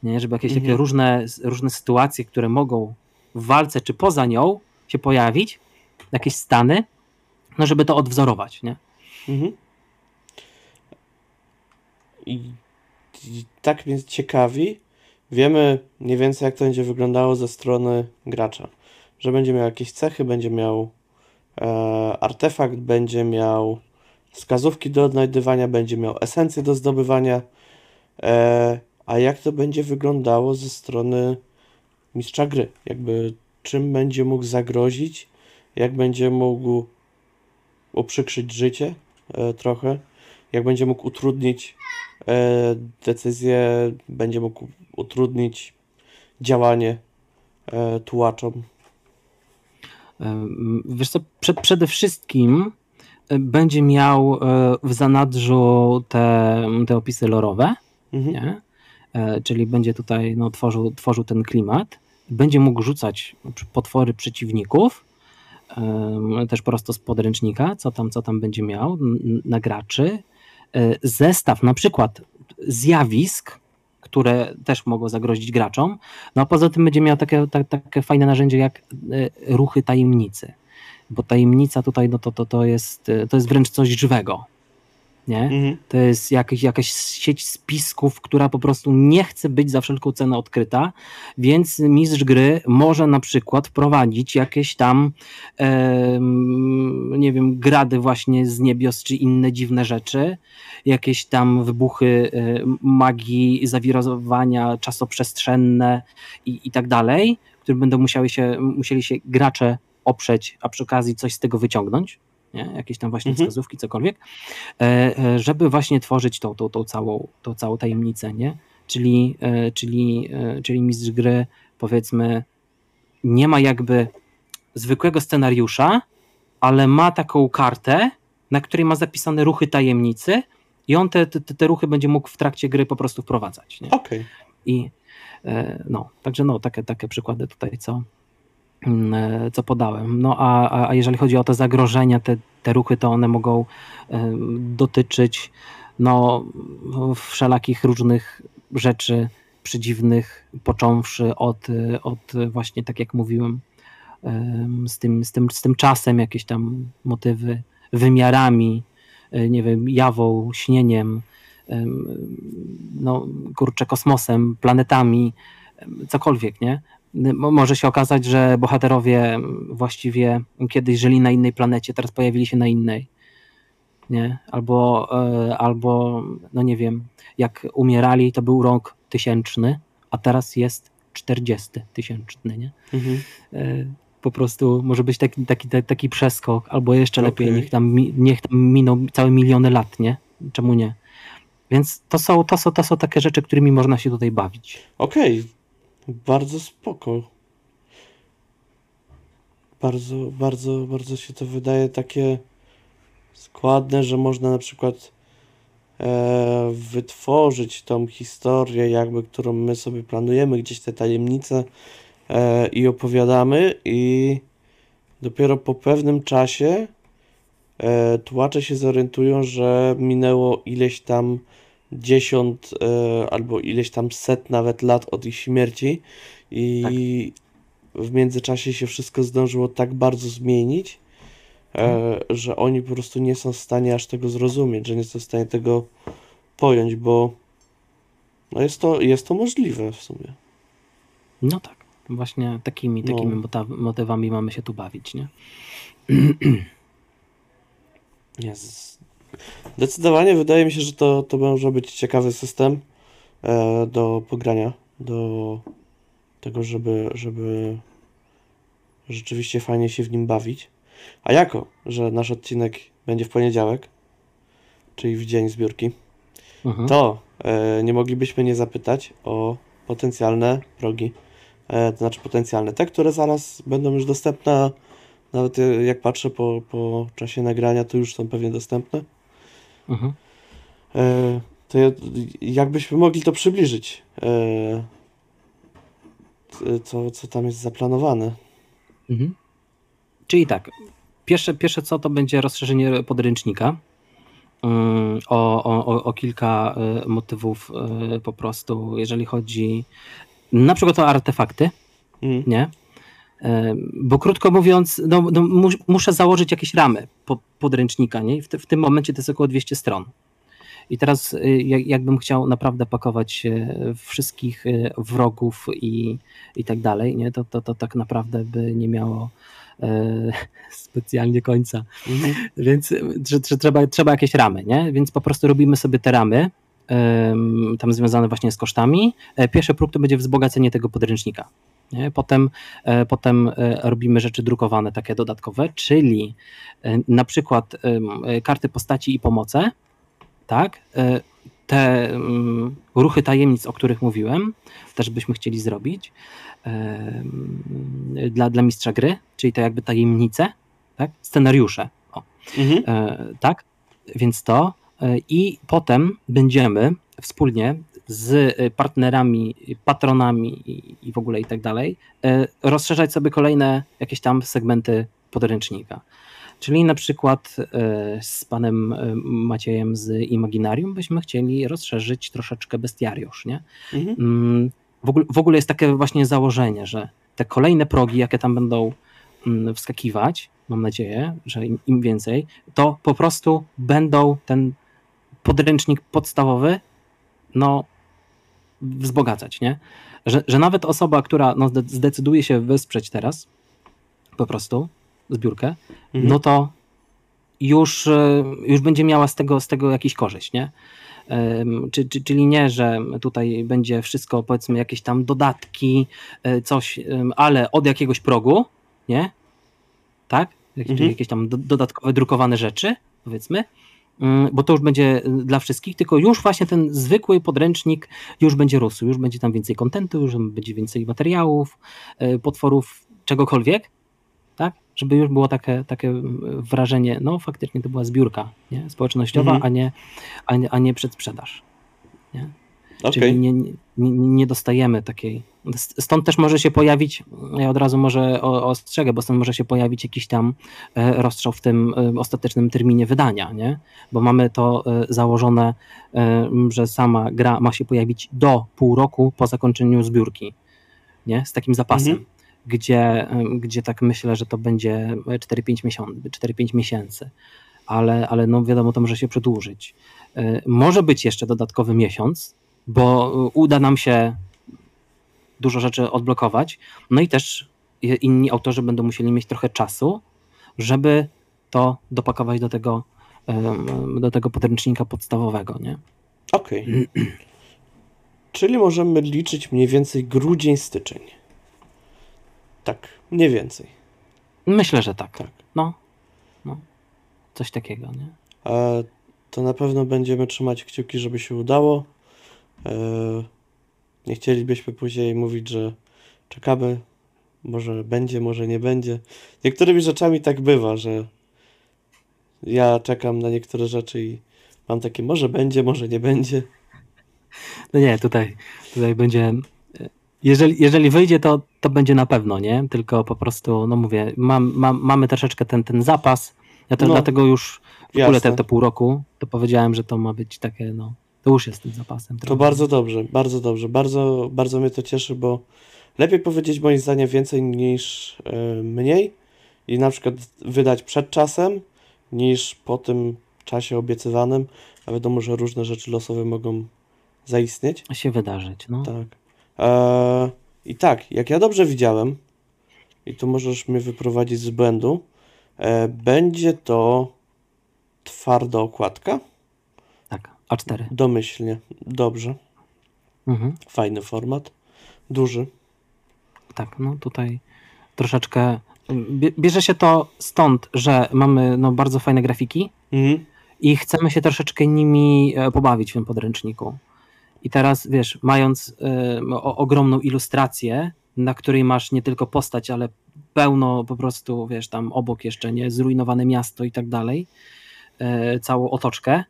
nie? Żeby jakieś Mhm. takie różne, różne sytuacje, które mogą w walce czy poza nią się pojawić, jakieś stany, no żeby to odwzorować, nie? Mhm. I, I tak mnie ciekawi. Wiemy mniej więcej, jak to będzie wyglądało ze strony gracza. Że będzie miał jakieś cechy, będzie miał e, artefakt, będzie miał wskazówki do odnajdywania, będzie miał esencję do zdobywania. E, a jak to będzie wyglądało ze strony mistrza gry? Jakby czym będzie mógł zagrozić, jak będzie mógł uprzykrzyć życie e, trochę, jak będzie mógł utrudnić e, decyzję, będzie mógł utrudnić działanie e, tułaczom. Ym, Wiesz co, przed, przede wszystkim y, będzie miał y, w zanadrzu te, te opisy lorowe, Mhm. E, czyli będzie tutaj no, tworzył, tworzył ten klimat, będzie mógł rzucać potwory przeciwników, też prosto z podręcznika, co tam, co tam będzie miał n- na graczy. E, Zestaw na przykład zjawisk, które też mogą zagrozić graczom, no a poza tym będzie miał takie, tak, takie fajne narzędzie jak e, ruchy tajemnicy, bo tajemnica tutaj no to, to, to, jest, e, to jest wręcz coś żywego, nie? Mhm. To jest jakaś, jakaś sieć spisków, która po prostu nie chce być za wszelką cenę odkryta, więc mistrz gry może na przykład wprowadzić jakieś tam, em, nie wiem, grady właśnie z niebios czy inne dziwne rzeczy, jakieś tam wybuchy e, magii, zawirowania czasoprzestrzenne i, i tak dalej, które będą musiały się, musieli się gracze oprzeć, a przy okazji coś z tego wyciągnąć, nie? jakieś tam właśnie Mhm. wskazówki, cokolwiek, e, e, żeby właśnie tworzyć tą, tą, tą, całą, tą całą tajemnicę, nie? Czyli, e, czyli, czyli mistrz gry, powiedzmy, nie ma jakby zwykłego scenariusza, ale ma taką kartę, na której ma zapisane ruchy tajemnicy i on te, te, te ruchy będzie mógł w trakcie gry po prostu wprowadzać. Okej. I e, no, także no, takie, takie przykłady tutaj, co, co podałem. No a, a- jeżeli chodzi o te zagrożenia, te, te ruchy, to one mogą e, dotyczyć no, wszelakich różnych rzeczy przedziwnych, począwszy od, e, od właśnie, tak jak mówiłem, em, z tym, z, tym, z tym czasem, jakieś tam motywy, wymiarami, e, nie wiem, jawą, śnieniem, em, no kurczę, kosmosem, planetami, cokolwiek, nie? Mo- Może się okazać, że bohaterowie właściwie kiedyś żyli na innej planecie, teraz pojawili się na innej. Nie? Albo, e, albo, no nie wiem, jak umierali, to był rok tysięczny, a teraz jest 40 tysięczny, nie? Mhm. E, po prostu może być taki, taki, taki, przeskok, albo jeszcze lepiej, niech tam, niech tam miną całe miliony lat, nie? Czemu nie? Więc to są, to, są, to są takie rzeczy, którymi można się tutaj bawić. Okej, bardzo spoko. Bardzo, bardzo, bardzo się to wydaje takie składne, że można na przykład e, wytworzyć tą historię, jakby, którą my sobie planujemy, gdzieś te tajemnice e, i opowiadamy i dopiero po pewnym czasie e, tłumacze się zorientują, że minęło ileś tam dziesiąt e, albo ileś tam set nawet lat od ich śmierci i w międzyczasie się wszystko zdążyło tak bardzo zmienić, e, że oni po prostu nie są w stanie aż tego zrozumieć, że nie są w stanie tego pojąć, bo no jest to, jest to możliwe w sumie. No tak, właśnie takimi, No. takimi motaw- motywami mamy się tu bawić, nie? Jest. Zdecydowanie wydaje mi się, że to, to może być ciekawy system e, do pogrania, do tego, żeby, żeby rzeczywiście fajnie się w nim bawić. A jako, że nasz odcinek będzie w poniedziałek, czyli w dzień zbiórki, Mhm. to e, nie moglibyśmy nie zapytać o potencjalne progi. E, to znaczy potencjalne, te, które zaraz będą już dostępne. Nawet e, jak patrzę po, po czasie nagrania, to już są pewnie dostępne. Mhm. E, to ja- jakbyśmy mogli to przybliżyć, e, t- co, co tam jest zaplanowane. Mhm. Czyli tak, pierwsze, pierwsze co to będzie rozszerzenie podręcznika ym, o, o, o- kilka y, motywów y, po prostu, jeżeli chodzi na przykład o artefakty, Mm. nie? Bo krótko mówiąc, no, no, mus, muszę założyć jakieś ramy po, podręcznika, nie? I w, te, w tym momencie to jest około 200 stron. I teraz y, jak- jakbym chciał naprawdę pakować y, wszystkich y, wrogów i, i tak dalej, nie? To, to, to tak naprawdę by nie miało e, specjalnie końca. Mhm. Więc że, że trzeba, trzeba jakieś ramy, nie? Więc po prostu robimy sobie te ramy, tam związane właśnie z kosztami. E, Pierwszy próg to będzie wzbogacenie tego podręcznika. Nie? Potem, e, potem e, robimy rzeczy drukowane, takie dodatkowe, czyli na przykład karty postaci i pomoce, tak? Te ruchy tajemnic, o których mówiłem, też byśmy chcieli zrobić dla, dla mistrza gry, czyli to jakby tajemnice, tak? scenariusze. O, Mhm. tak? Więc to. E, I potem będziemy wspólnie z e, partnerami, patronami i, w ogóle i tak dalej, e, rozszerzać sobie kolejne jakieś tam segmenty podręcznika. Czyli na przykład z panem Maciejem z Imaginarium byśmy chcieli rozszerzyć troszeczkę bestiariusz, nie? Mhm. Mm, w ogóle, w ogóle jest takie właśnie założenie, że te kolejne progi, jakie tam będą mm, wskakiwać, mam nadzieję, że im, im więcej, to po prostu będą ten podręcznik podstawowy no, wzbogacać, nie? Że, że nawet osoba, która no, zde- zdecyduje się wesprzeć teraz po prostu zbiórkę, Mhm. no to już, e, już będzie miała z tego, z tego jakiś korzyść, nie? Czy, czy, czyli nie, że tutaj będzie wszystko, powiedzmy, jakieś tam dodatki, e, coś, ale od jakiegoś progu, nie? Tak? Czyli Mhm. jakieś tam do, dodatkowe drukowane rzeczy, powiedzmy, bo to już będzie y, dla wszystkich, tylko już właśnie ten zwykły podręcznik już będzie rósł, już będzie tam więcej kontentu, już będzie więcej materiałów, e, potworów, czegokolwiek, tak? Żeby już było takie, takie mm, wrażenie, no faktycznie to była zbiórka nie? społecznościowa, Mhm. a, nie, a, nie, a nie przedsprzedaż. Nie? Okej. Czyli nie, nie, nie dostajemy takiej. Stąd też może się pojawić, ja od razu może ostrzegę, bo stąd może się pojawić jakiś tam e, rozstrzał w tym e, ostatecznym terminie wydania, nie? Bo mamy to e, założone, że sama gra ma się pojawić do pół roku po zakończeniu zbiórki, nie? Z takim zapasem. Mhm. Gdzie, gdzie tak myślę, że to będzie 4-5 miesięcy, 4-5 miesięcy, ale, ale no wiadomo, to może się przedłużyć. Może być jeszcze dodatkowy miesiąc, bo e, uda nam się dużo rzeczy odblokować. No i też inni autorzy będą musieli mieć trochę czasu, żeby to dopakować do tego, do tego podręcznika podstawowego, nie? Okej. Czyli możemy liczyć mniej więcej grudzień, styczeń. Tak, mniej więcej. Myślę, że tak. Tak. No, no. Coś takiego, nie? A to na pewno będziemy trzymać kciuki, żeby się udało. E, Nie chcielibyśmy później mówić, że czekamy, może będzie, może nie będzie. Niektórymi rzeczami tak bywa, że ja czekam na niektóre rzeczy i mam takie, może będzie, może nie będzie. No nie, tutaj, tutaj będzie. Jeżeli, jeżeli wyjdzie, to, to będzie na pewno, nie? Tylko po prostu, no mówię, mam, mam, mamy troszeczkę ten, ten zapas. Ja też No, dlatego już w ogóle te, te pół roku to powiedziałem, że to ma być takie, no. To już jest tym zapasem. To bardzo dobrze, bardzo dobrze. Bardzo, bardzo mnie to cieszy, bo lepiej powiedzieć moim zdaniem więcej niż e, mniej i na przykład wydać przed czasem niż po tym czasie obiecywanym, a wiadomo, że różne rzeczy losowe mogą zaistnieć. się wydarzyć, no. Tak. E, I tak, jak ja dobrze widziałem, i tu możesz mnie wyprowadzić z błędu, e, będzie to twarda okładka, A4. domyślnie, dobrze, Mhm. fajny format, duży. Tak, no tutaj troszeczkę Bie- Bierze się to stąd, że mamy no, bardzo fajne grafiki Mhm. i chcemy się troszeczkę nimi e, pobawić w tym podręczniku. I teraz, wiesz, mając e, o, ogromną ilustrację, na której masz nie tylko postać, ale pełno po prostu, wiesz, tam obok jeszcze, nie, zrujnowane miasto i tak dalej, e, całą otoczkę,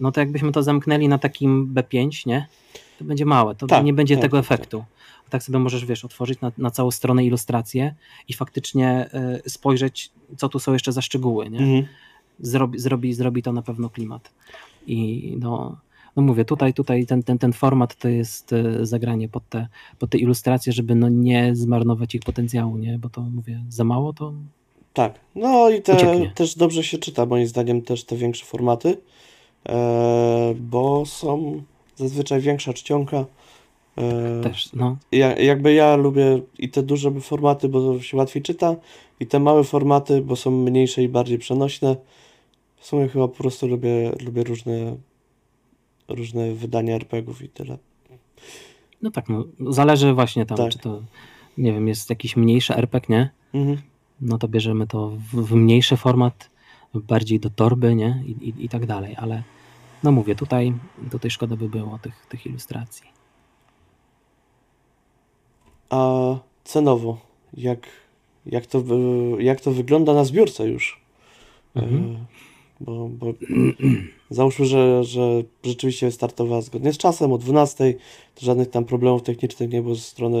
no to jakbyśmy to zamknęli na takim B5, nie, to będzie małe, to Tak, nie będzie tak, tego tak, efektu. A tak sobie możesz, wiesz, otworzyć na, na całą stronę ilustrację i faktycznie e, spojrzeć, co tu są jeszcze za szczegóły, nie? Mhm. zrobi, zrobi, zrobi to na pewno klimat. I no, no mówię, tutaj, tutaj ten, ten, ten format to jest e, zagranie pod te, pod te ilustracje, żeby no nie zmarnować ich potencjału, nie? Bo to mówię, za mało to Tak. No i te, Ucieknie. też dobrze się czyta, moim zdaniem, też te większe formaty, bo są zazwyczaj większa czcionka. E, też, no. ja, jakby ja lubię i te duże formaty, bo się łatwiej czyta, i te małe formaty, bo są mniejsze i bardziej przenośne. W sumie chyba po prostu lubię, lubię różne, różne wydania RPGów i tyle. No tak, no, zależy właśnie tam, Tak. czy to, nie wiem, jest jakiś mniejszy RPG, nie? Mhm. No to bierzemy to w, w mniejszy format, bardziej do torby, nie? I, i, i tak dalej, ale no mówię, tutaj, tutaj szkoda by było tych, tych ilustracji. A cenowo, jak, jak, to, jak to wygląda na zbiórce już? Mhm. E, Bo, bo załóżmy, że, że rzeczywiście startowała zgodnie z czasem o 12, to żadnych tam problemów technicznych nie było ze strony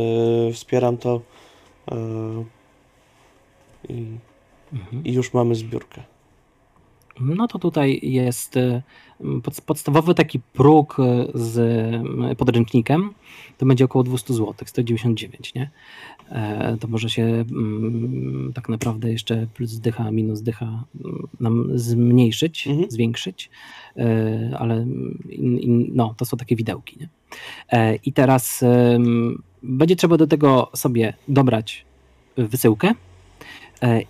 wspieram to e, i, Mhm. i już mamy zbiórkę. No to tutaj jest y, pod, podstawowy taki próg y, z y, podręcznikiem, to będzie około 200 zł, 199, nie? E, To może się mm, tak naprawdę jeszcze plus dycha, minus dycha mm, nam zmniejszyć, Mhm. zwiększyć, e, ale in, no, to są takie widełki, nie? E, I teraz będzie trzeba do tego sobie dobrać wysyłkę,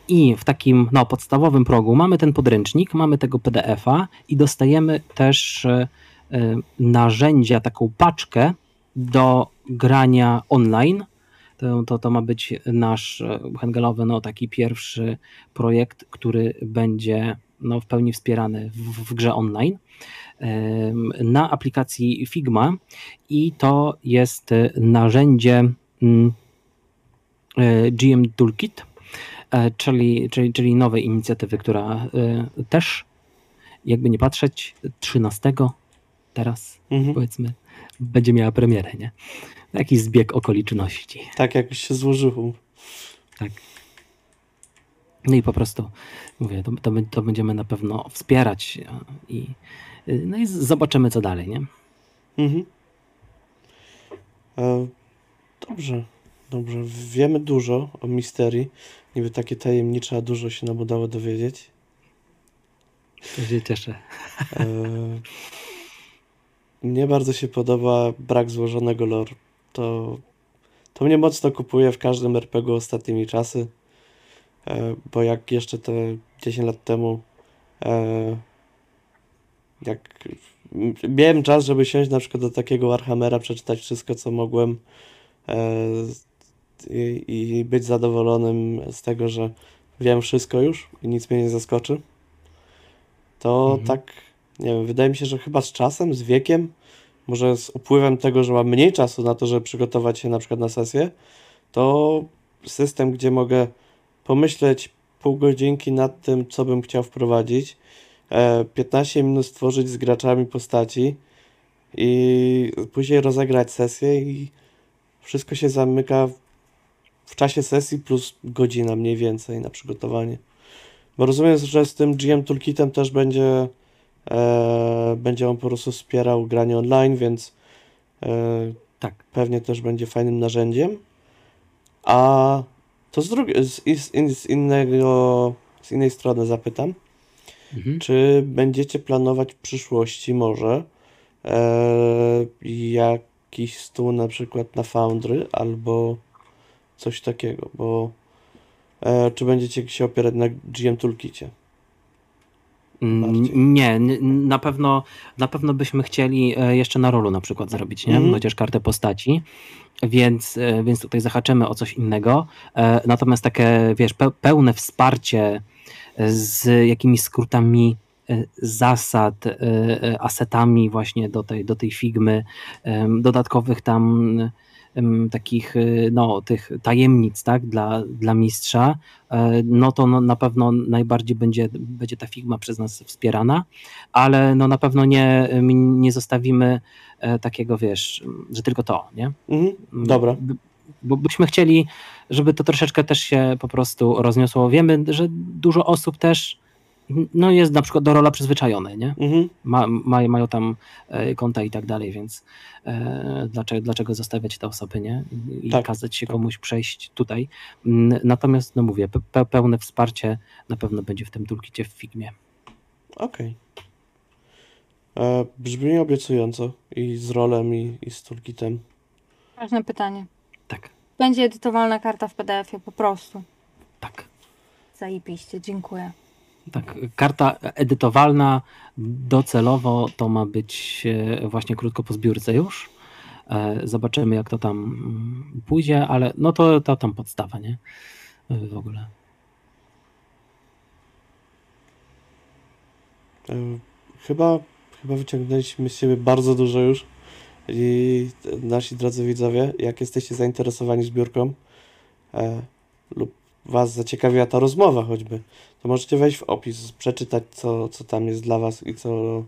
I w takim no, podstawowym progu mamy ten podręcznik, mamy tego PDF-a i dostajemy też e, e, narzędzia, taką paczkę do grania online. To, to, to ma być nasz e, Hengelowy, no, taki pierwszy projekt, który będzie no, w pełni wspierany w, w grze online na aplikacji Figma i to jest e, narzędzie mm, e, GM Toolkit, e, czyli, czyli, czyli nowej inicjatywy, która e, też, jakby nie patrzeć, 13 teraz Mhm. powiedzmy, będzie miała premierę, nie? Jakiś zbieg okoliczności. Tak jak się złożyło. Tak. No i po prostu mówię, to, to, to będziemy na pewno wspierać e, i, no i zobaczymy, co dalej, nie? Mhm. E, dobrze, dobrze. Wiemy dużo o misterii. Niby takie tajemnicze, a dużo się nam udało dowiedzieć. To się cieszę. E, mnie bardzo się podoba brak złożonego lore. To, to mnie mocno kupuje w każdym RPG ostatnimi czasy. E, bo jak jeszcze te 10 lat temu e, jak miałem czas, żeby siąść na przykład do takiego Warhammera, przeczytać wszystko, co mogłem e, i, i być zadowolonym z tego, że wiem wszystko już i nic mnie nie zaskoczy, to Mhm. tak, nie wiem, wydaje mi się, że chyba z czasem, z wiekiem, może z upływem tego, że mam mniej czasu na to, żeby przygotować się na przykład na sesję, to system, gdzie mogę pomyśleć pół godzinki nad tym, co bym chciał wprowadzić, e, 15 minut stworzyć z graczami postaci i później rozegrać sesję i wszystko się zamyka w- czasie sesji plus godzina mniej więcej na przygotowanie. Bo rozumiem, że z tym GM Toolkitem też będzie e, będzie on po prostu wspierał granie online, więc e, Tak. pewnie też będzie fajnym narzędziem. A to z, drugiej, z, z, in- z innego, z innej strony zapytam, Mhm. czy będziecie planować w przyszłości może e, jakiś stół na przykład na Foundry albo coś takiego, bo e, czy będziecie się opierać na GM Toolkicie? Mm, bardziej. Nie, na pewno, na pewno byśmy chcieli e, jeszcze na rolu na przykład zrobić, nie? Mhm. Chociaż kartę postaci, więc, e, więc tutaj zahaczymy o coś innego. E, Natomiast takie, wiesz, pe- pełne wsparcie z jakimiś skrótami zasad, asetami właśnie do tej, do tej figmy, dodatkowych tam takich e, no, tych tajemnic tak, dla, dla mistrza, e, no to no, na pewno najbardziej będzie, będzie ta figma przez nas wspierana, ale no na pewno nie, nie zostawimy e, takiego, wiesz, że tylko to, nie? Mhm. Dobra. B- Bo byśmy chcieli, żeby to troszeczkę też się po prostu rozniosło. Wiemy, że dużo osób też no jest na przykład do rola przyzwyczajone, nie? Mhm. Ma, ma, mają tam e, konta i tak dalej, więc e, dlaczego, dlaczego zostawiać te osoby, nie? I Tak, kazać się tak. komuś przejść tutaj. Natomiast, no mówię, pe, pe, pełne wsparcie na pewno będzie w tym toolkicie w Figmie. Okej. E, Brzmi obiecująco i z rolem, i, i z toolkitem. Ważne pytanie. Tak, Będzie edytowalna karta w PDF-ie, po prostu. tak. Zajebiście, dziękuję. Tak, karta edytowalna docelowo to ma być e, właśnie krótko po zbiórce już. E, Zobaczymy jak to tam mm, pójdzie, ale no to, to tam podstawa, nie? E, W ogóle. Chyba, chyba wyciągnęliśmy z siebie bardzo dużo już. I nasi drodzy widzowie, jak jesteście zainteresowani zbiórką e, lub Was zaciekawiła ta rozmowa choćby, to możecie wejść w opis, przeczytać co, co tam jest dla Was i co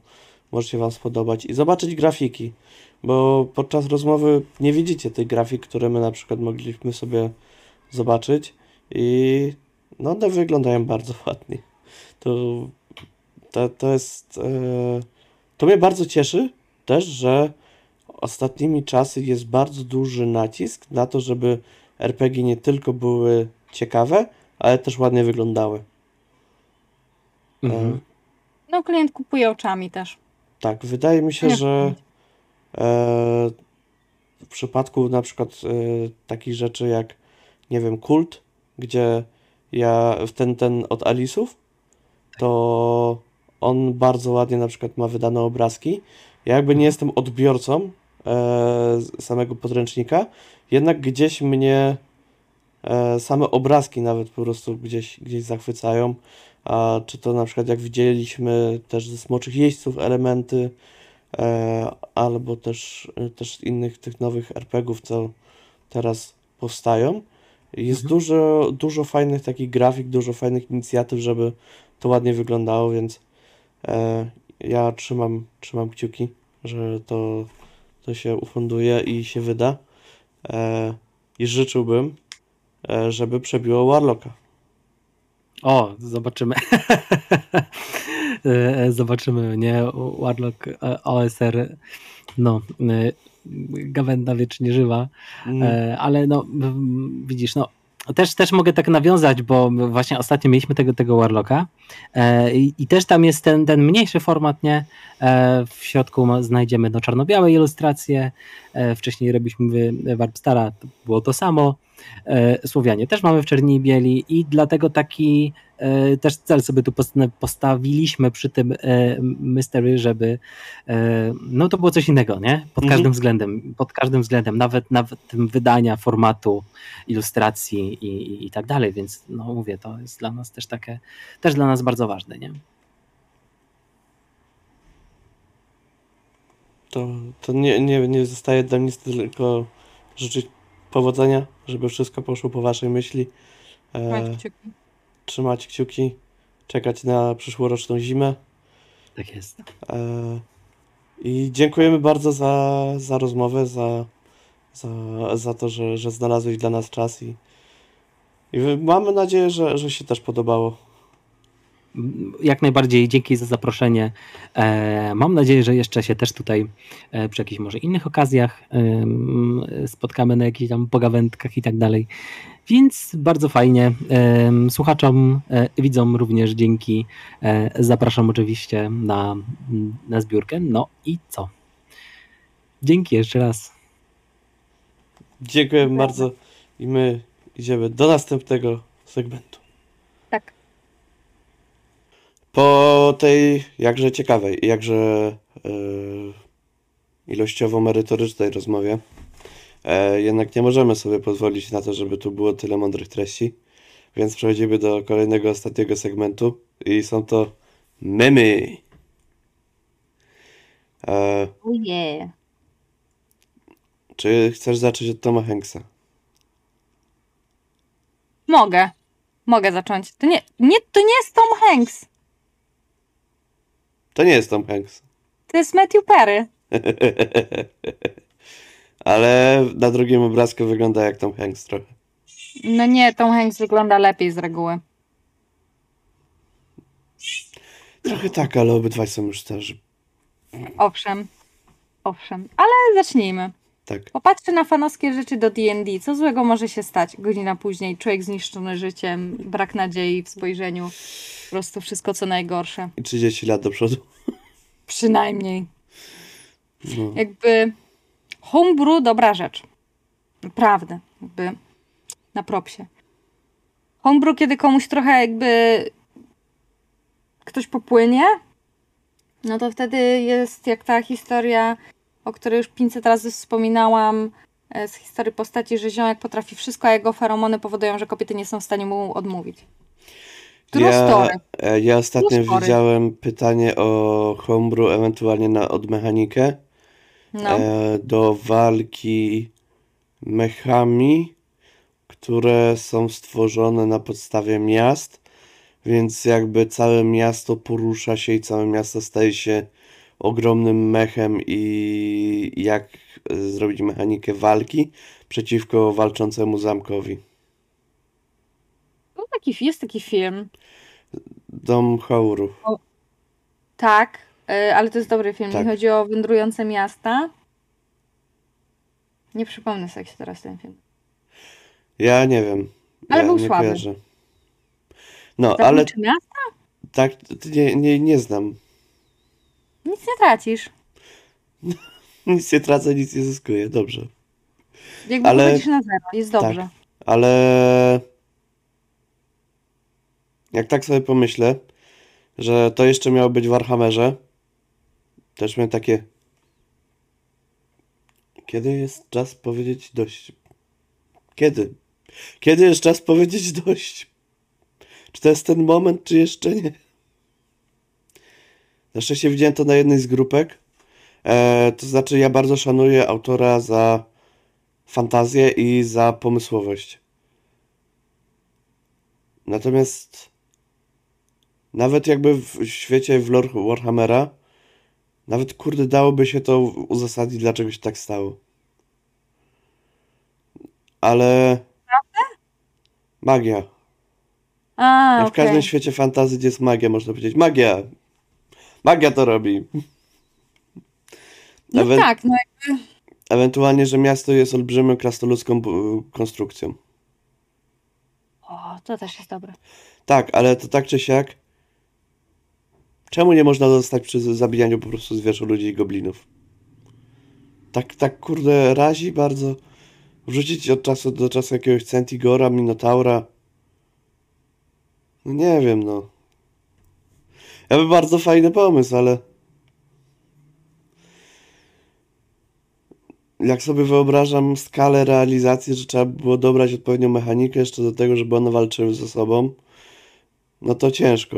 może się Wam spodobać i zobaczyć grafiki, bo podczas rozmowy nie widzicie tych grafik, które my na przykład mogliśmy sobie zobaczyć i no one wyglądają bardzo ładnie. To to, to jest. e, To mnie bardzo cieszy też, że ostatnimi czasy jest bardzo duży nacisk na to, żeby RPG nie tylko były ciekawe, ale też ładnie wyglądały. Mhm. E, No, klient kupuje oczami też. Tak, wydaje mi się, Nie że e, w przypadku na przykład e, takich rzeczy jak, nie wiem, kult, gdzie ja, ten, ten od Alisów, to on bardzo ładnie na przykład ma wydane obrazki. Ja jakby nie jestem odbiorcą e, samego podręcznika, jednak gdzieś mnie same obrazki nawet po prostu gdzieś, gdzieś zachwycają. A czy to na przykład jak widzieliśmy też ze Smoczych Jeźdźców elementy, e, albo też, e, też innych tych nowych RPGów, co teraz powstają. Jest Mhm. dużo, dużo fajnych takich grafik, dużo fajnych inicjatyw, żeby to ładnie wyglądało, więc e, ja trzymam, trzymam kciuki, że to, to się ufunduje i się wyda. E, I życzyłbym, e, żeby przebiło Warlocka. O, zobaczymy. E, zobaczymy, nie? Warlock e, OSR, no, e, gawenda wiecznie żywa. Mm, E, ale no widzisz, no też, też mogę tak nawiązać, bo właśnie ostatnio mieliśmy tego, tego Warlocka e, i, i też tam jest ten, ten mniejszy format, nie? E, w środku ma, znajdziemy no, czarno-białe ilustracje, e, wcześniej robiliśmy Warpstara, to było to samo, e, Słowianie też mamy w czerni i bieli i dlatego taki e, też cel sobie tu post- postawiliśmy przy tym e, mystery, żeby e, no to było coś innego, nie? Pod Mhm. każdym względem, pod każdym względem, nawet nawet tym wydania, formatu, ilustracji i, i, i tak dalej, więc no mówię, to jest dla nas też takie, też dla nas bardzo ważne, nie? To, to nie, nie, nie zostaje dla mnie tylko życzyć powodzenia, żeby wszystko poszło po waszej myśli. Trzymać E, kciuki. trzymać kciuki, czekać na przyszłoroczną zimę. Tak jest. E, I dziękujemy bardzo za, za rozmowę, za, za, za to, że, że znalazłeś dla nas czas i, i mamy nadzieję, że, że się też podobało. Jak najbardziej dzięki za zaproszenie. E, mam nadzieję, że jeszcze się też tutaj e, przy jakichś może innych okazjach em, spotkamy na jakichś tam pogawędkach i tak dalej. Więc bardzo fajnie. Słuchaczom, e, widzom również dzięki. E, Zapraszam oczywiście na, na zbiórkę. No i co? Dzięki jeszcze raz. Dziękujemy. bardzo i my idziemy do następnego segmentu. Po tej jakże ciekawej i jakże e, ilościowo merytorycznej rozmowie, e, jednak nie możemy sobie pozwolić na to, żeby tu było tyle mądrych treści, więc przechodzimy do kolejnego, ostatniego segmentu i są to memy. E, Ojej. czy chcesz zacząć od Toma Hanksa? Mogę. Mogę zacząć. To nie, nie, to nie jest Tom Hanks. To nie jest Tom Hanks. To jest Matthew Perry. Ale na drugim obrazku wygląda jak Tom Hanks trochę. No nie, Tom Hanks wygląda lepiej z reguły. Trochę tak, ale obydwaj są już starzy. Owszem. Owszem. Ale zacznijmy. Tak. Na fanowskie rzeczy do D&D. Co złego może się stać? Godzina później, człowiek zniszczony życiem, brak nadziei w spojrzeniu. Po prostu wszystko co najgorsze. I 30 lat do przodu. Przynajmniej. No. Jakby homebrew dobra rzecz. Naprawdę. Jakby na propsie. Homebrew, kiedy komuś trochę jakby ktoś popłynie, no to wtedy jest jak ta historia, o której już 500 razy wspominałam, e, z historii postaci, że ziomek potrafi wszystko, a jego feromony powodują, że kobiety nie są w stanie mu odmówić. True Ja, story. e, ja ostatnio story. widziałem pytanie o homebrew, ewentualnie na odmechanikę No. e, do walki mechami, które są stworzone na podstawie miast, więc jakby całe miasto porusza się i całe miasto staje się ogromnym mechem i jak e, zrobić mechanikę walki przeciwko walczącemu zamkowi. Był taki, jest taki film. Dom Hołru. Tak, y, ale to jest dobry film. Tak. Jeśli chodzi o wędrujące miasta. Nie przypomnę sobie, jak się teraz ten film. Ja nie wiem. Ale ja był nie słaby. kojarzę. No, ale miasta? tak, nie, nie, nie znam. Nic nie tracisz. Nic nie tracę, nic nie zyskuję. Dobrze. Jakby Ale- wychodzisz na zero, jest dobrze. Tak. Ale jak tak sobie pomyślę, że to jeszcze miało być w Warhammerze, też miałem takie. Kiedy jest czas powiedzieć dość? Kiedy? Kiedy jest czas powiedzieć dość? Czy to jest ten moment, czy jeszcze nie? Na szczęście widziałem to na jednej z grupek. E, to znaczy, ja bardzo szanuję autora za fantazję i za pomysłowość. Natomiast nawet jakby w świecie w lore Warhammera, nawet kurde dałoby się to uzasadnić, dlaczego się tak stało. Ale magia. A, Jak w każdym okej. świecie fantazji, gdzie jest magia, można powiedzieć magia. Magia to robi. No Ewen- tak, no Ewentualnie, że miasto jest olbrzymią krasnoludzką konstrukcją. o, to też jest dobre. Tak, ale to tak czy siak. Czemu nie można zostać przy zabijaniu po prostu zwierzę ludzi i goblinów? Tak, tak kurde razi bardzo. Wrzucić od czasu do czasu jakiegoś Centigora, Minotaura. No nie wiem, no. Ja by bardzo fajny pomysł, ale. Jak sobie wyobrażam skalę realizacji, że trzeba było dobrać odpowiednią mechanikę jeszcze do tego, żeby one walczyły ze sobą, no to ciężko.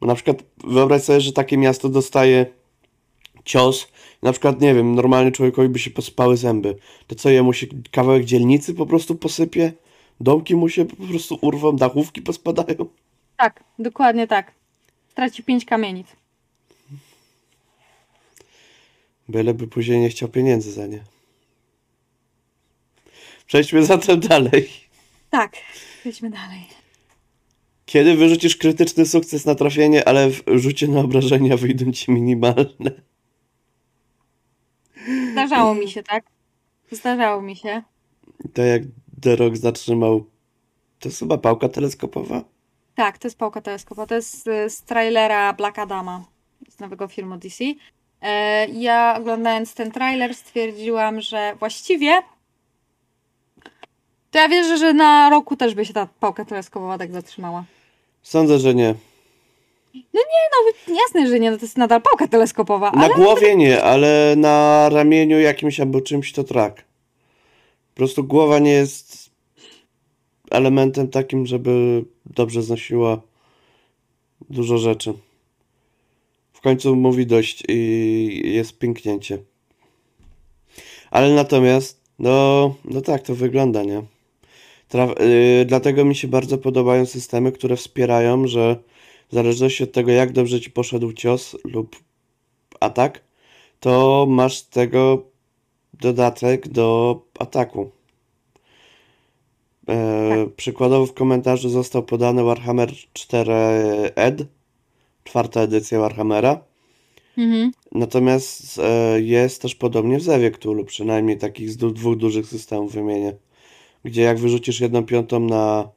Bo na przykład wyobraź sobie, że takie miasto dostaje cios, na przykład, nie wiem, normalnie człowiekowi by się pospały zęby. To co, jemu się kawałek dzielnicy po prostu posypie? Domki mu się po prostu urwą, dachówki pospadają? Tak, dokładnie tak. Traci pięć kamienic. Byleby później nie chciał pieniędzy za nie. Przejdźmy zatem dalej. Tak, idźmy dalej. Kiedy wyrzucisz krytyczny sukces na trafienie, ale w rzucie na obrażenia wyjdą ci minimalne? Zdarzało mi się, tak? Zdarzało mi się. Tak jak The Rock zatrzymał. To jest chyba pałka teleskopowa? Tak, to jest pałka teleskopa. To jest y, z trailera Black Adama, z nowego filmu DC. E, Ja oglądając ten trailer stwierdziłam, że właściwie to ja wierzę, że na roku też by się ta pałka teleskopowa tak zatrzymała. Sądzę, że nie. Jasne, że nie, no to jest nadal pałka teleskopowa, Na ale głowie nie, ale na ramieniu jakimś albo czymś to trak. Po prostu głowa nie jest elementem takim, żeby dobrze znosiła dużo rzeczy. W końcu mówi dość i jest pięknięcie. Ale natomiast, no, no tak to wygląda, nie? Tra- yy, dlatego mi się bardzo podobają systemy, które wspierają, że w zależności od tego, jak dobrze ci poszedł cios lub atak, to masz tego dodatek do ataku. E, Przykładowo w komentarzu został podany Warhammer 4 Ed, czwarta edycja Warhammera. Mhm. Natomiast e, jest też podobnie w Zewie Cthulhu, przynajmniej takich z du- dwóch dużych systemów wymienię. Gdzie jak wyrzucisz jedną piątą na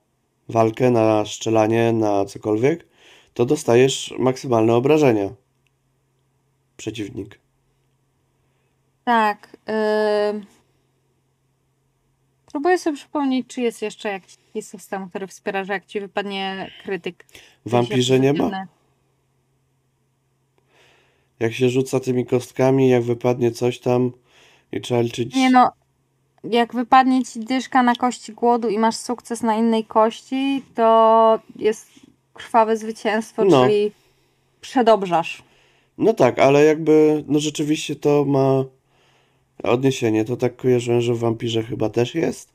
walkę, na strzelanie, na cokolwiek, to dostajesz maksymalne obrażenia. Przeciwnik. tak. ym. Próbuję sobie przypomnieć, czy jest jeszcze jakiś system, który wspiera, że jak ci wypadnie krytyk. W Wampirze nie ma? Jak się rzuca tymi kostkami, jak wypadnie coś tam i trzeba liczyć. Nie no, jak wypadnie ci dyszka na kości głodu i masz sukces na innej kości, to jest krwawe zwycięstwo, No. czyli przedobrzasz. No tak, ale jakby, no rzeczywiście to ma odniesienie. To tak kojarzyłem, że w Wampirze chyba też jest.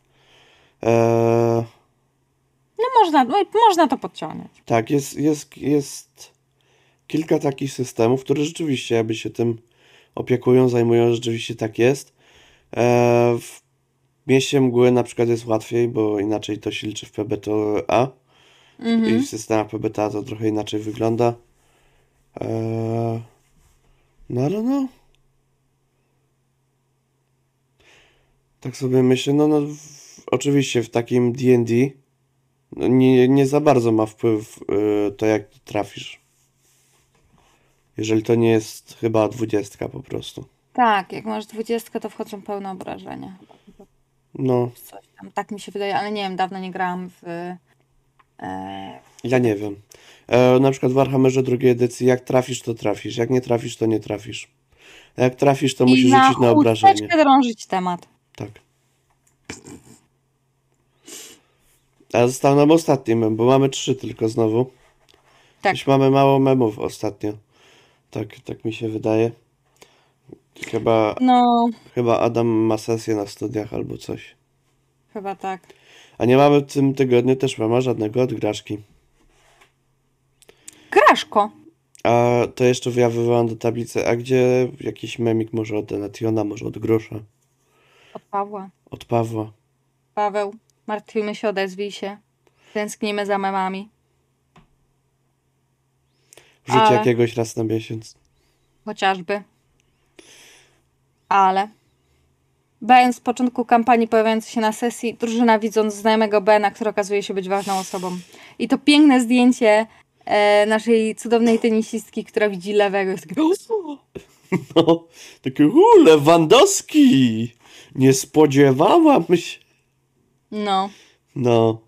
Eee, No można, no, i można to podciągnąć. tak, jest, jest, jest kilka takich systemów, które rzeczywiście jakby się tym opiekują, zajmują, rzeczywiście tak jest. Eee, w Mieście Mgły na przykład jest łatwiej, bo inaczej to się liczy w PBTA. I Mhm. w systemach PBTA to trochę inaczej wygląda. Eee, no ale no. Tak sobie myślę, no, no w, oczywiście w takim D&D no, nie, nie za bardzo ma wpływ y, to jak trafisz. Jeżeli to nie jest chyba dwudziestka po prostu. Tak, jak masz dwudziestkę, to wchodzą pełne obrażenia. No, Coś tam, tak mi się wydaje, ale nie wiem, dawno nie grałam w... E, ja nie wiem. E, na przykład w Warhammerze drugiej edycji jak trafisz to trafisz, jak nie trafisz to nie trafisz. Jak trafisz to musisz I na rzucić na obrażenie. chusteczkę drążyć temat. Tak. A został nam ostatni mem, bo mamy trzy tylko znowu. Tak. Coś mamy mało memów ostatnio. Tak, tak mi się wydaje. Chyba, No, chyba Adam ma sesję na studiach albo coś. chyba tak. A nie mamy w tym tygodniu też mama żadnego od Graszki. Graszko. A to jeszcze ja wywołam do tablicy, a gdzie jakiś memik może od Elationa, może od Grosza, Od Pawła. od Pawła. Paweł, martwimy się, odezwij się. Tęsknimy za memami. Wrzuć Ale- jakiegoś raz na miesiąc. Chociażby. Ale. Ben z początku kampanii pojawiający się na sesji, drużyna widząc znajomego Bena, który okazuje się być ważną osobą. I to piękne zdjęcie e, naszej cudownej tenisistki, która widzi lewego. Jest takie, No, takie, u, Lewandowski! Nie spodziewałam się. no, No.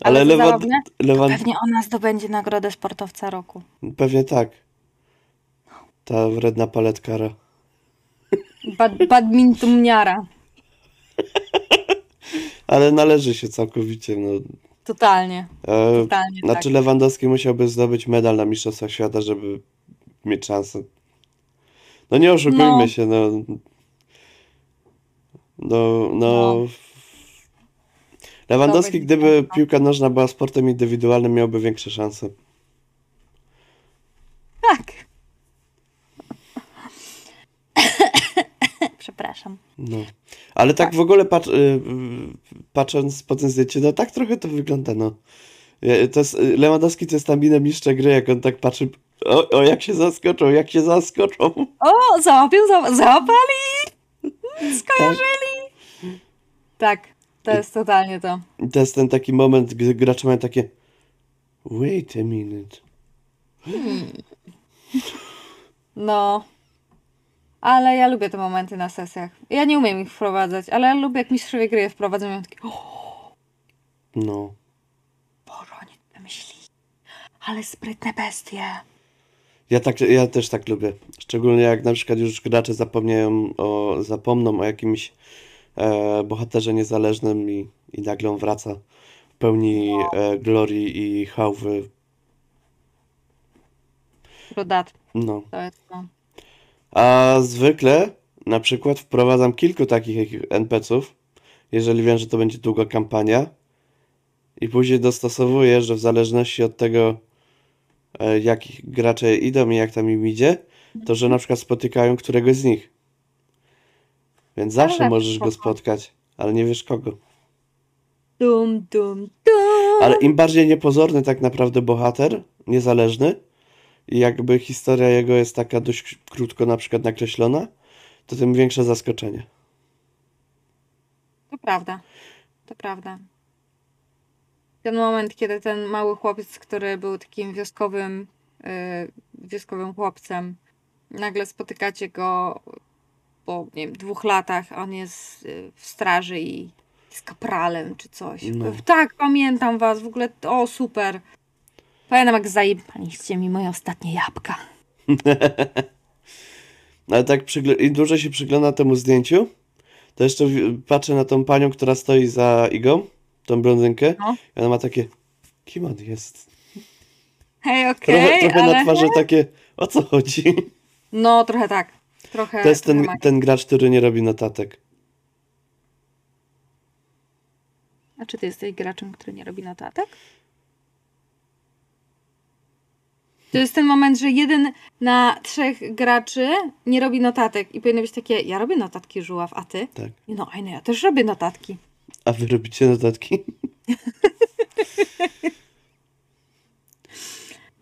Ale Ale Lewand... Lewand... pewnie ona zdobędzie nagrodę sportowca roku. Pewnie tak. Ta wredna paletkara. Bad, badmintonniara. Ale należy się całkowicie, no. Totalnie, E, totalnie znaczy tak. Lewandowski musiałby zdobyć medal na Mistrzostwach Świata, żeby mieć szansę. No nie oszukujmy No. się, no. No, no. No. Lewandowski, gdyby piłka nożna była sportem indywidualnym, miałby większe szanse. Tak. Przepraszam. No. Ale tak, w ogóle patrz, y, y, patrząc po tym zdjęciu, no tak trochę to wygląda, no. Ja- To jest, y, Lewandowski to jest tam minę mistrza gry, jak on tak patrzy, o, o jak się zaskoczą, jak się zaskoczą. O, załapią, za, załapali! Skojarzyli! Tak, to jest totalnie to. I to jest ten taki moment, gdy gracze mają takie wait a minute. No. Ale ja lubię te momenty na sesjach. Ja nie umiem ich wprowadzać, ale ja lubię jak mistrzowie gry je wprowadzają. Ja takie, o No. Boże, oni wymyślili. Ale sprytne bestie. Ja, tak, ja też tak lubię. Szczególnie jak na przykład już gracze zapomniają o, zapomną o jakimś e, bohaterze niezależnym i, i nagle on wraca w pełni e, glorii i hałwy. Rodat, No. to jest to. A zwykle na przykład wprowadzam kilku takich NPC-ów, jeżeli wiem, że to będzie długa kampania. I później dostosowuję, że w zależności od tego, e, jakich gracze idą i jak tam im idzie, to że na przykład spotykają któregoś z nich. Więc zawsze tak, możesz go spotkać, ale nie wiesz kogo. Dum, dum, dum. Ale im bardziej niepozorny tak naprawdę bohater, niezależny, i jakby historia jego jest taka dość krótko na przykład nakreślona, to tym większe zaskoczenie. To prawda. To prawda. Ten moment, kiedy ten mały chłopiec, który był takim wioskowym, yy, wioskowym chłopcem, nagle spotykacie go po nie wiem, dwóch latach, on jest yy, w straży i jest kapralem czy coś. No. Tak, pamiętam was, w ogóle, o super. Pamiętam jak zajebaliście mi moje ostatnie jabłka. Ale tak im dłużej się przygląda temu zdjęciu, to jeszcze patrzę na tą panią, która stoi za Igą, tą blondynkę, No. i ona ma takie, kim on jest? Hej, Trochę, okej, trochę na ale... twarzy takie, o co chodzi? No, trochę tak. Trochę, To jest trochę ten, ten gracz, który nie robi notatek. A czy ty jesteś graczem, który nie robi notatek? To jest ten moment, że jeden na trzech graczy nie robi notatek i powinno być takie, ja robię notatki żuław, a ty? Tak. No, a no ja też robię notatki. A wy robicie notatki?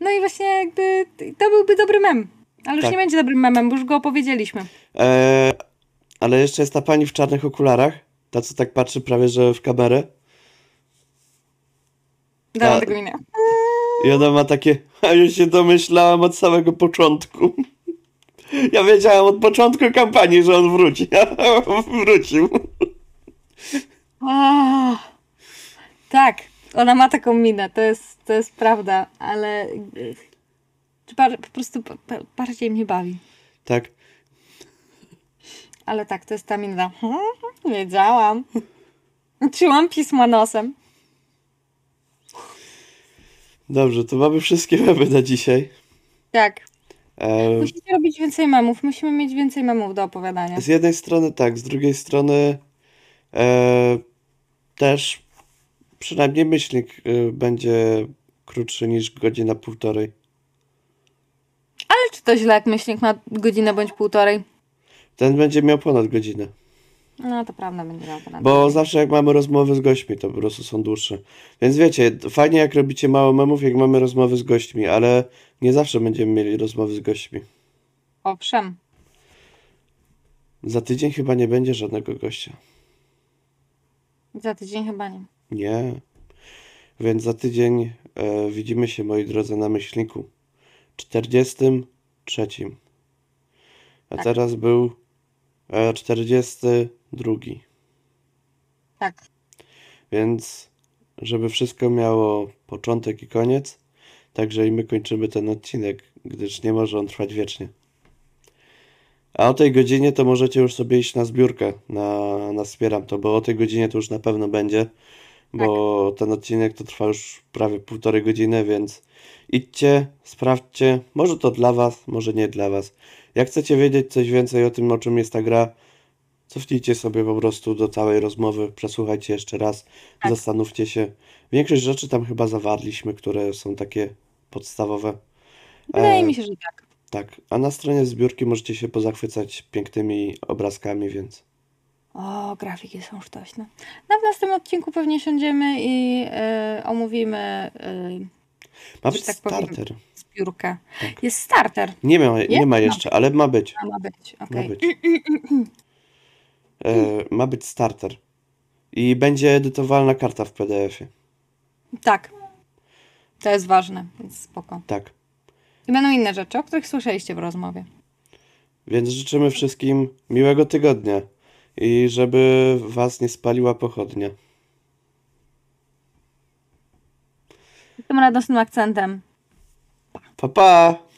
No i właśnie jakby to byłby dobry mem. Ale już Tak. nie będzie dobrym memem, bo już go opowiedzieliśmy. Eee, ale jeszcze jest ta pani w czarnych okularach, ta co tak patrzy prawie że w kamerę. Dałam tego minę. I ona ma takie, a ja się domyślałam od samego początku. Ja wiedziałam od początku kampanii, że on wróci. A Wrócił. Tak, ona ma taką minę, to jest, to jest prawda, ale y, bar- po prostu bardziej mnie bawi. Tak. Ale tak, to jest ta mina. Wiedziałam. Trzymam pismo nosem. Dobrze, to mamy wszystkie memy na dzisiaj. Tak, Eee, musicie robić więcej memów, musimy mieć więcej memów do opowiadania. z jednej strony tak, z drugiej strony eee, też przynajmniej myślnik e, będzie krótszy niż godzina półtorej. Ale czy to źle, jak myślnik ma godzinę bądź półtorej? Ten będzie miał ponad godzinę. No to prawda, będzie miał ponad Bo godzinę. zawsze jak mamy rozmowy z gośćmi, to po prostu są dłuższe. Więc wiecie, fajnie jak robicie mało memów, jak mamy rozmowy z gośćmi, ale nie zawsze będziemy mieli rozmowy z gośćmi. Owszem, Za tydzień chyba nie będzie żadnego gościa. Za tydzień chyba nie. Nie. Więc za tydzień e, widzimy się, moi drodzy, na myślniku. 43. A Tak. teraz był e, 42. Tak, Więc, żeby wszystko miało początek i koniec, także i my kończymy ten odcinek, gdyż nie może on trwać wiecznie. A o tej godzinie to możecie już sobie iść na zbiórkę, na, na Wspieram to, bo o tej godzinie to już na pewno będzie, bo ten odcinek to trwa już prawie półtorej godziny, więc idźcie, sprawdźcie, może to dla Was, może nie dla Was. Jak chcecie wiedzieć coś więcej o tym, o czym jest ta gra, cofnijcie sobie po prostu do całej rozmowy, przesłuchajcie jeszcze raz, Tak. zastanówcie się. Większość rzeczy tam chyba zawarliśmy, które są takie podstawowe. wydaje E, mi się, że tak. Tak, a na stronie zbiórki możecie się pozachwycać pięknymi obrazkami, więc O, grafiki są sztośne. No w następnym odcinku pewnie siądziemy i y, omówimy y, ma być tak powiem. starter. zbiórkę. Tak. Jest starter. Nie ma, nie Jest? ma No. jeszcze, ale ma być. A ma być, Ma okej. być. E, ma być starter. I będzie edytowalna karta w PDF-ie. Tak. To jest ważne, więc spoko. Tak. I będą inne rzeczy, o których słyszeliście w rozmowie. Więc życzymy wszystkim miłego tygodnia i żeby was nie spaliła pochodnia. Tym radosnym akcentem Pa, pa!